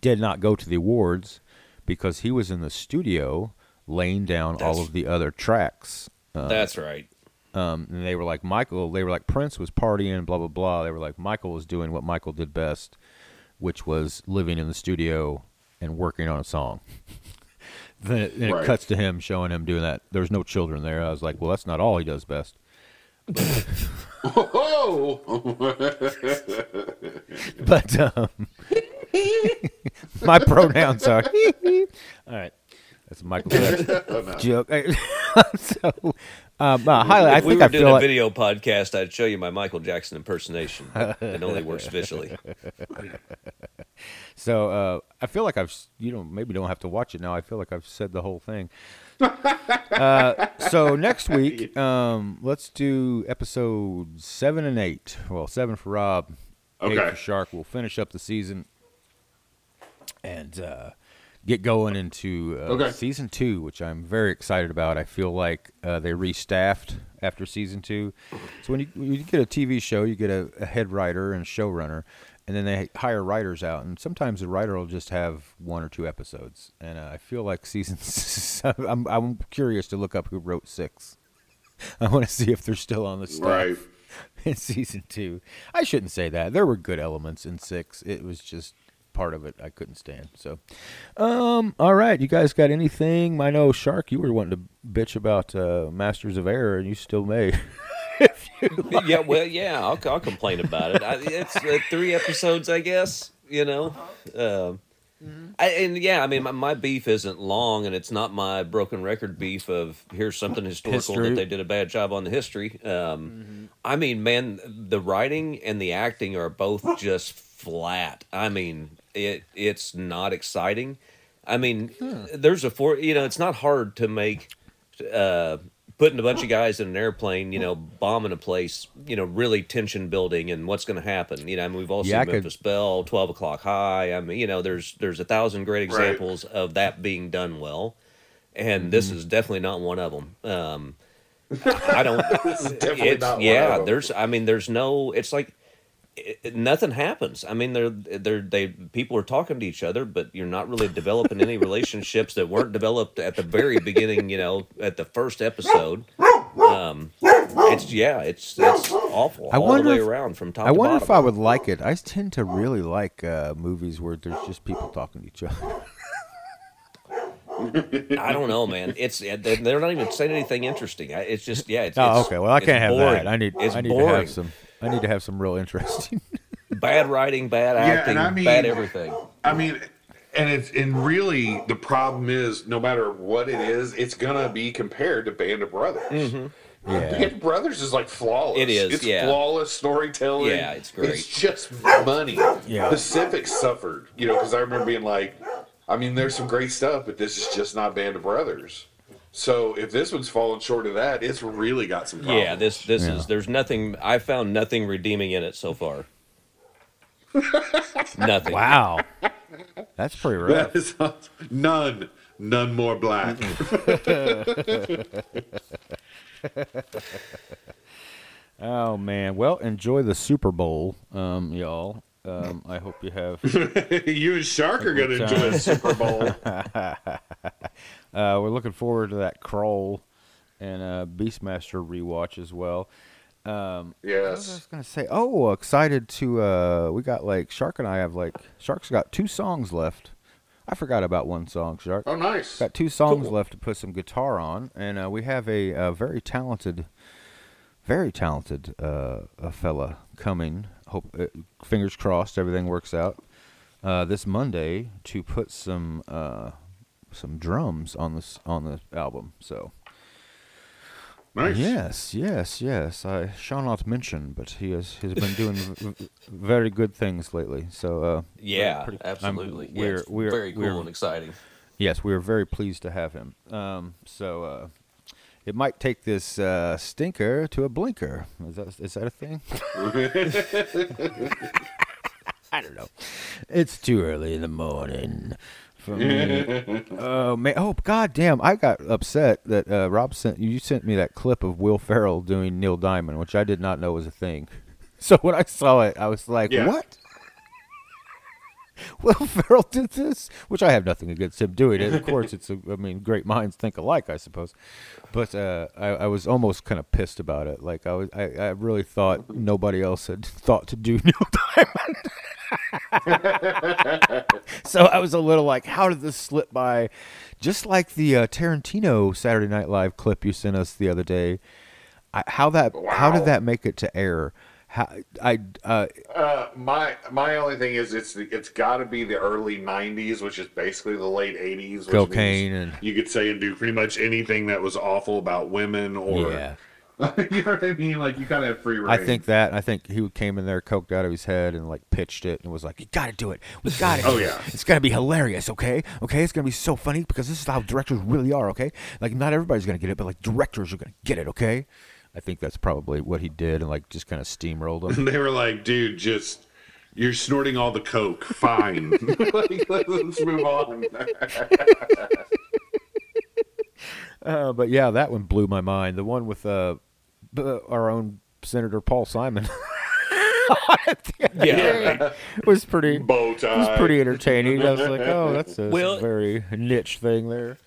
did not go to the awards because he was in the studio laying down all of the other tracks. Uh, That's right. um, and they were like Michael. They were like Prince was partying, blah blah blah. They were like Michael was doing what Michael did best, which was living in the studio and working on a song. (laughs) then it, then it cuts to him showing him doing that. There was no children there. I was like, well, that's not all he does best. Oh, (laughs) (laughs) But um, my pronouns are right. That's a Michael Jackson (laughs) joke. (laughs) so, um, uh, highly, I if we were I doing feel a like video podcast, I'd show you my Michael Jackson impersonation. It only works (laughs) visually. So uh, I feel like I've s- you know maybe don't have to watch it now. I feel like I've said the whole thing. uh, so next week, um, let's do episode seven and eight. Well, seven for Rob, eight Okay. for Shark. We'll finish up the season and uh, get going into uh, Okay. season two, which I'm very excited about. I feel like uh, they restaffed after season two. So when you, when you get a TV show, you get a, a head writer and showrunner, and then they hire writers out. And sometimes the writer will just have one or two episodes. And uh, I feel like season. (laughs) I'm I'm curious to look up who wrote six. I want to see if they're still on the staff right. (laughs) in season two. I shouldn't say that. There were good elements in six. It was just part of it I couldn't stand. So, um, all right, you guys got anything? I know Shark, you were wanting to bitch about uh, Masters of Air, and you still may. (laughs) (laughs) yeah, well, yeah, I'll, I'll complain about it. I, it's uh, three episodes, I guess. You know, um, I, and yeah, I mean, my, my beef isn't long, and it's not my broken record beef of here's something historical History. that they did a bad job on the history. Um, I mean, man, the writing and the acting are both just flat. I mean, it it's not exciting. I mean, there's a four. you know, it's not hard to make uh, putting a bunch of guys in an airplane, you know, bombing a place, you know, really tension building and what's going to happen. You know, I mean, we've all Yeah, I seen could- Memphis Belle, Twelve O'clock High. I mean, you know, there's there's a thousand great Right. examples of that being done well, and this Mm-hmm. is definitely not one of them. Um, (laughs) I don't. This definitely it's, not one yeah, of 'em. there's. I mean, there's no. It's like it, it- nothing happens. I mean, they're they're they people are talking to each other, but you're not really developing any relationships that weren't developed at the very beginning. You know, at the first episode. Um, it's yeah, it's it's awful I all wonder the way if- around from top. I wonder if I would like it. I tend to really like uh, movies where there's just people talking to each other. I don't know, man. It's they're they're not even saying anything interesting. It's just yeah. It's, Oh, okay. Well, I can't have boring. that. I need. It's I need boring. to have some. I need to have some real interesting. (laughs) bad writing, bad Yeah, acting, and I mean- bad everything. I mean, and it's and really the problem is no matter what it is, it's gonna be compared to Band of Brothers. Mm-hmm. yeah. Band of Brothers is like flawless. It is, It's yeah. flawless storytelling. Yeah, it's great. It's just money. Yeah. Pacific suffered, you know, because I remember being like, I mean, there's some great stuff, but this is just not Band of Brothers. So if this one's fallen short of that, it's really got some problems. Yeah, this this Yeah. is there's nothing I found nothing redeeming in it so far. (laughs) nothing. Wow. That's pretty rough. That is none, none more black. (laughs) (laughs) Oh man. Well, enjoy the Super Bowl, um, y'all. Um, I hope you have. (laughs) you and Shark are going to enjoy a. Super Bowl. (laughs) Uh, we're looking forward to that Krull and uh, Beastmaster rewatch as well. Um, was I was gonna say? Oh, excited to. Uh, we got like Shark and I have like Shark's got two songs left. I forgot about one song, Shark. Oh, nice. Got two songs Cool. left to put some guitar on, and uh, we have a, a very talented, very talented uh, a fella coming. Hope uh, fingers crossed everything works out uh, this Monday to put some uh, some drums on this on the album. So Nice. yes, yes, yes. I shall not mention, but he has he's been doing v- v- very good things lately. So uh, Yeah, pretty- I'm- absolutely. yeah, we're it's we're very cool we're- and exciting. Yes, we are very pleased to have him. Um, so uh, it might take this uh, stinker to a blinker. Is that is that a thing? (laughs) I don't know. It's too early in the morning for me. (laughs) oh man! Oh goddamn! I got upset that uh, Rob sent you sent me that clip of Will Ferrell doing Neil Diamond, which I did not know was a thing. (laughs) So when I saw it, I was like, Yeah. "What?" (laughs) Will Ferrell did this, which I have nothing against him doing it. Of course, it's a, I mean, great minds think alike, I suppose. But uh, I, I was almost kind of pissed about it. Like I was, I, I really thought nobody else had (laughs) thought to do (laughs) Neil Diamond. so I was a little like, how did this slip by? Just like the uh, Tarantino Saturday Night Live clip you sent us the other day. I, how that? How did that make it to air? How I uh, Uh, my my only thing is it's it's got to be the early '90s, which is basically the late '80s. Which Cocaine and- you could say and do pretty much anything that was awful about women or yeah. (laughs) you know what I mean. Like you kind of have free reign. I think that I think he came in there coked out of his head and like pitched it and was like, "You got to do it. We got it. Oh, yeah. it's gonna be hilarious. Okay, okay, it's gonna be so funny because this is how directors really are. Okay, like not everybody's gonna get it, but like directors are gonna get it. Okay." I think that's probably what he did and like just kind of steamrolled him. (laughs) they were like, dude, just you're snorting all the coke. Fine, (laughs) like, let's move on. (laughs) uh, but yeah, that one blew my mind. The one with uh, our own Senator Paul Simon Yeah. it was pretty Bow it was pretty entertaining. I was like, oh, that's a Well- very niche thing there.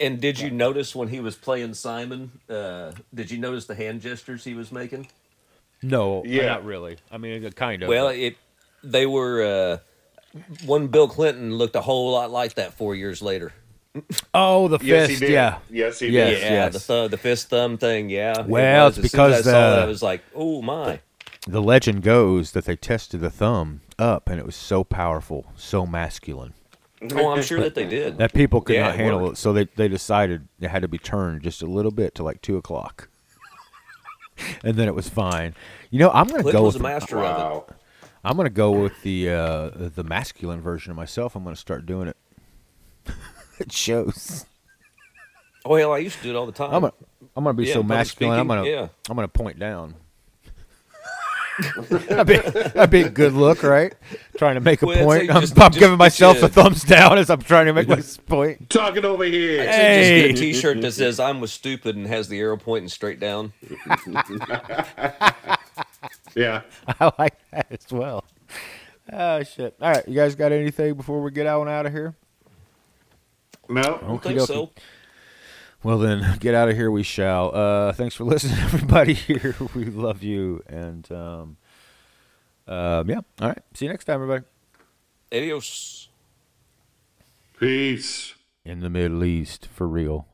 And did you notice when he was playing Simon? Uh, did you notice the hand gestures he was making? No, Yeah. not really. I mean, it kind of. Well, it they were uh, one. Bill Clinton looked a whole lot like that four years later. oh, the Yes, fist. did. Yeah, Yes, he Yes, did. yeah, yes. the th- the fist thumb thing. Yeah. Well, was. it's As soon as because, I saw that, uh, I was like, oh my. the legend goes that they tested the thumb up, and it was so powerful, so masculine Oh, I'm sure that they (laughs) did. that people could Yeah, not it handle worked. it. So they they decided it had to be turned just a little bit to like two o'clock, (laughs) and then it was fine. You know, I'm gonna Clinton go was with a master of Wow. I'm gonna go with the uh, the masculine version of myself. I'm gonna start doing it. (laughs) it shows. it. Oh hell, I used to do it all the time. I'm gonna I'm gonna be Yeah, so public masculine. I'm gonna yeah. I'm gonna point down. (laughs) a big a big good look, right? Trying to make a Well, point. I'm, just- I'm just giving myself you- a thumbs down as I'm trying to make my (laughs) point. Talking over here. I'd Hey. just get a T-shirt that says "I'm with stupid" and has the arrow pointing straight down. (laughs) Yeah. I like that as well. Oh shit! All right, you guys got anything before we get out and out of here? No. I think Okey-dokey. so. Well then, (laughs) get out of here. We shall. Uh, thanks for (laughs) listening, everybody. Here, (laughs) we love you, and um, um, yeah. All right. See you next time, everybody. Adios. Peace. In the Middle East, for real.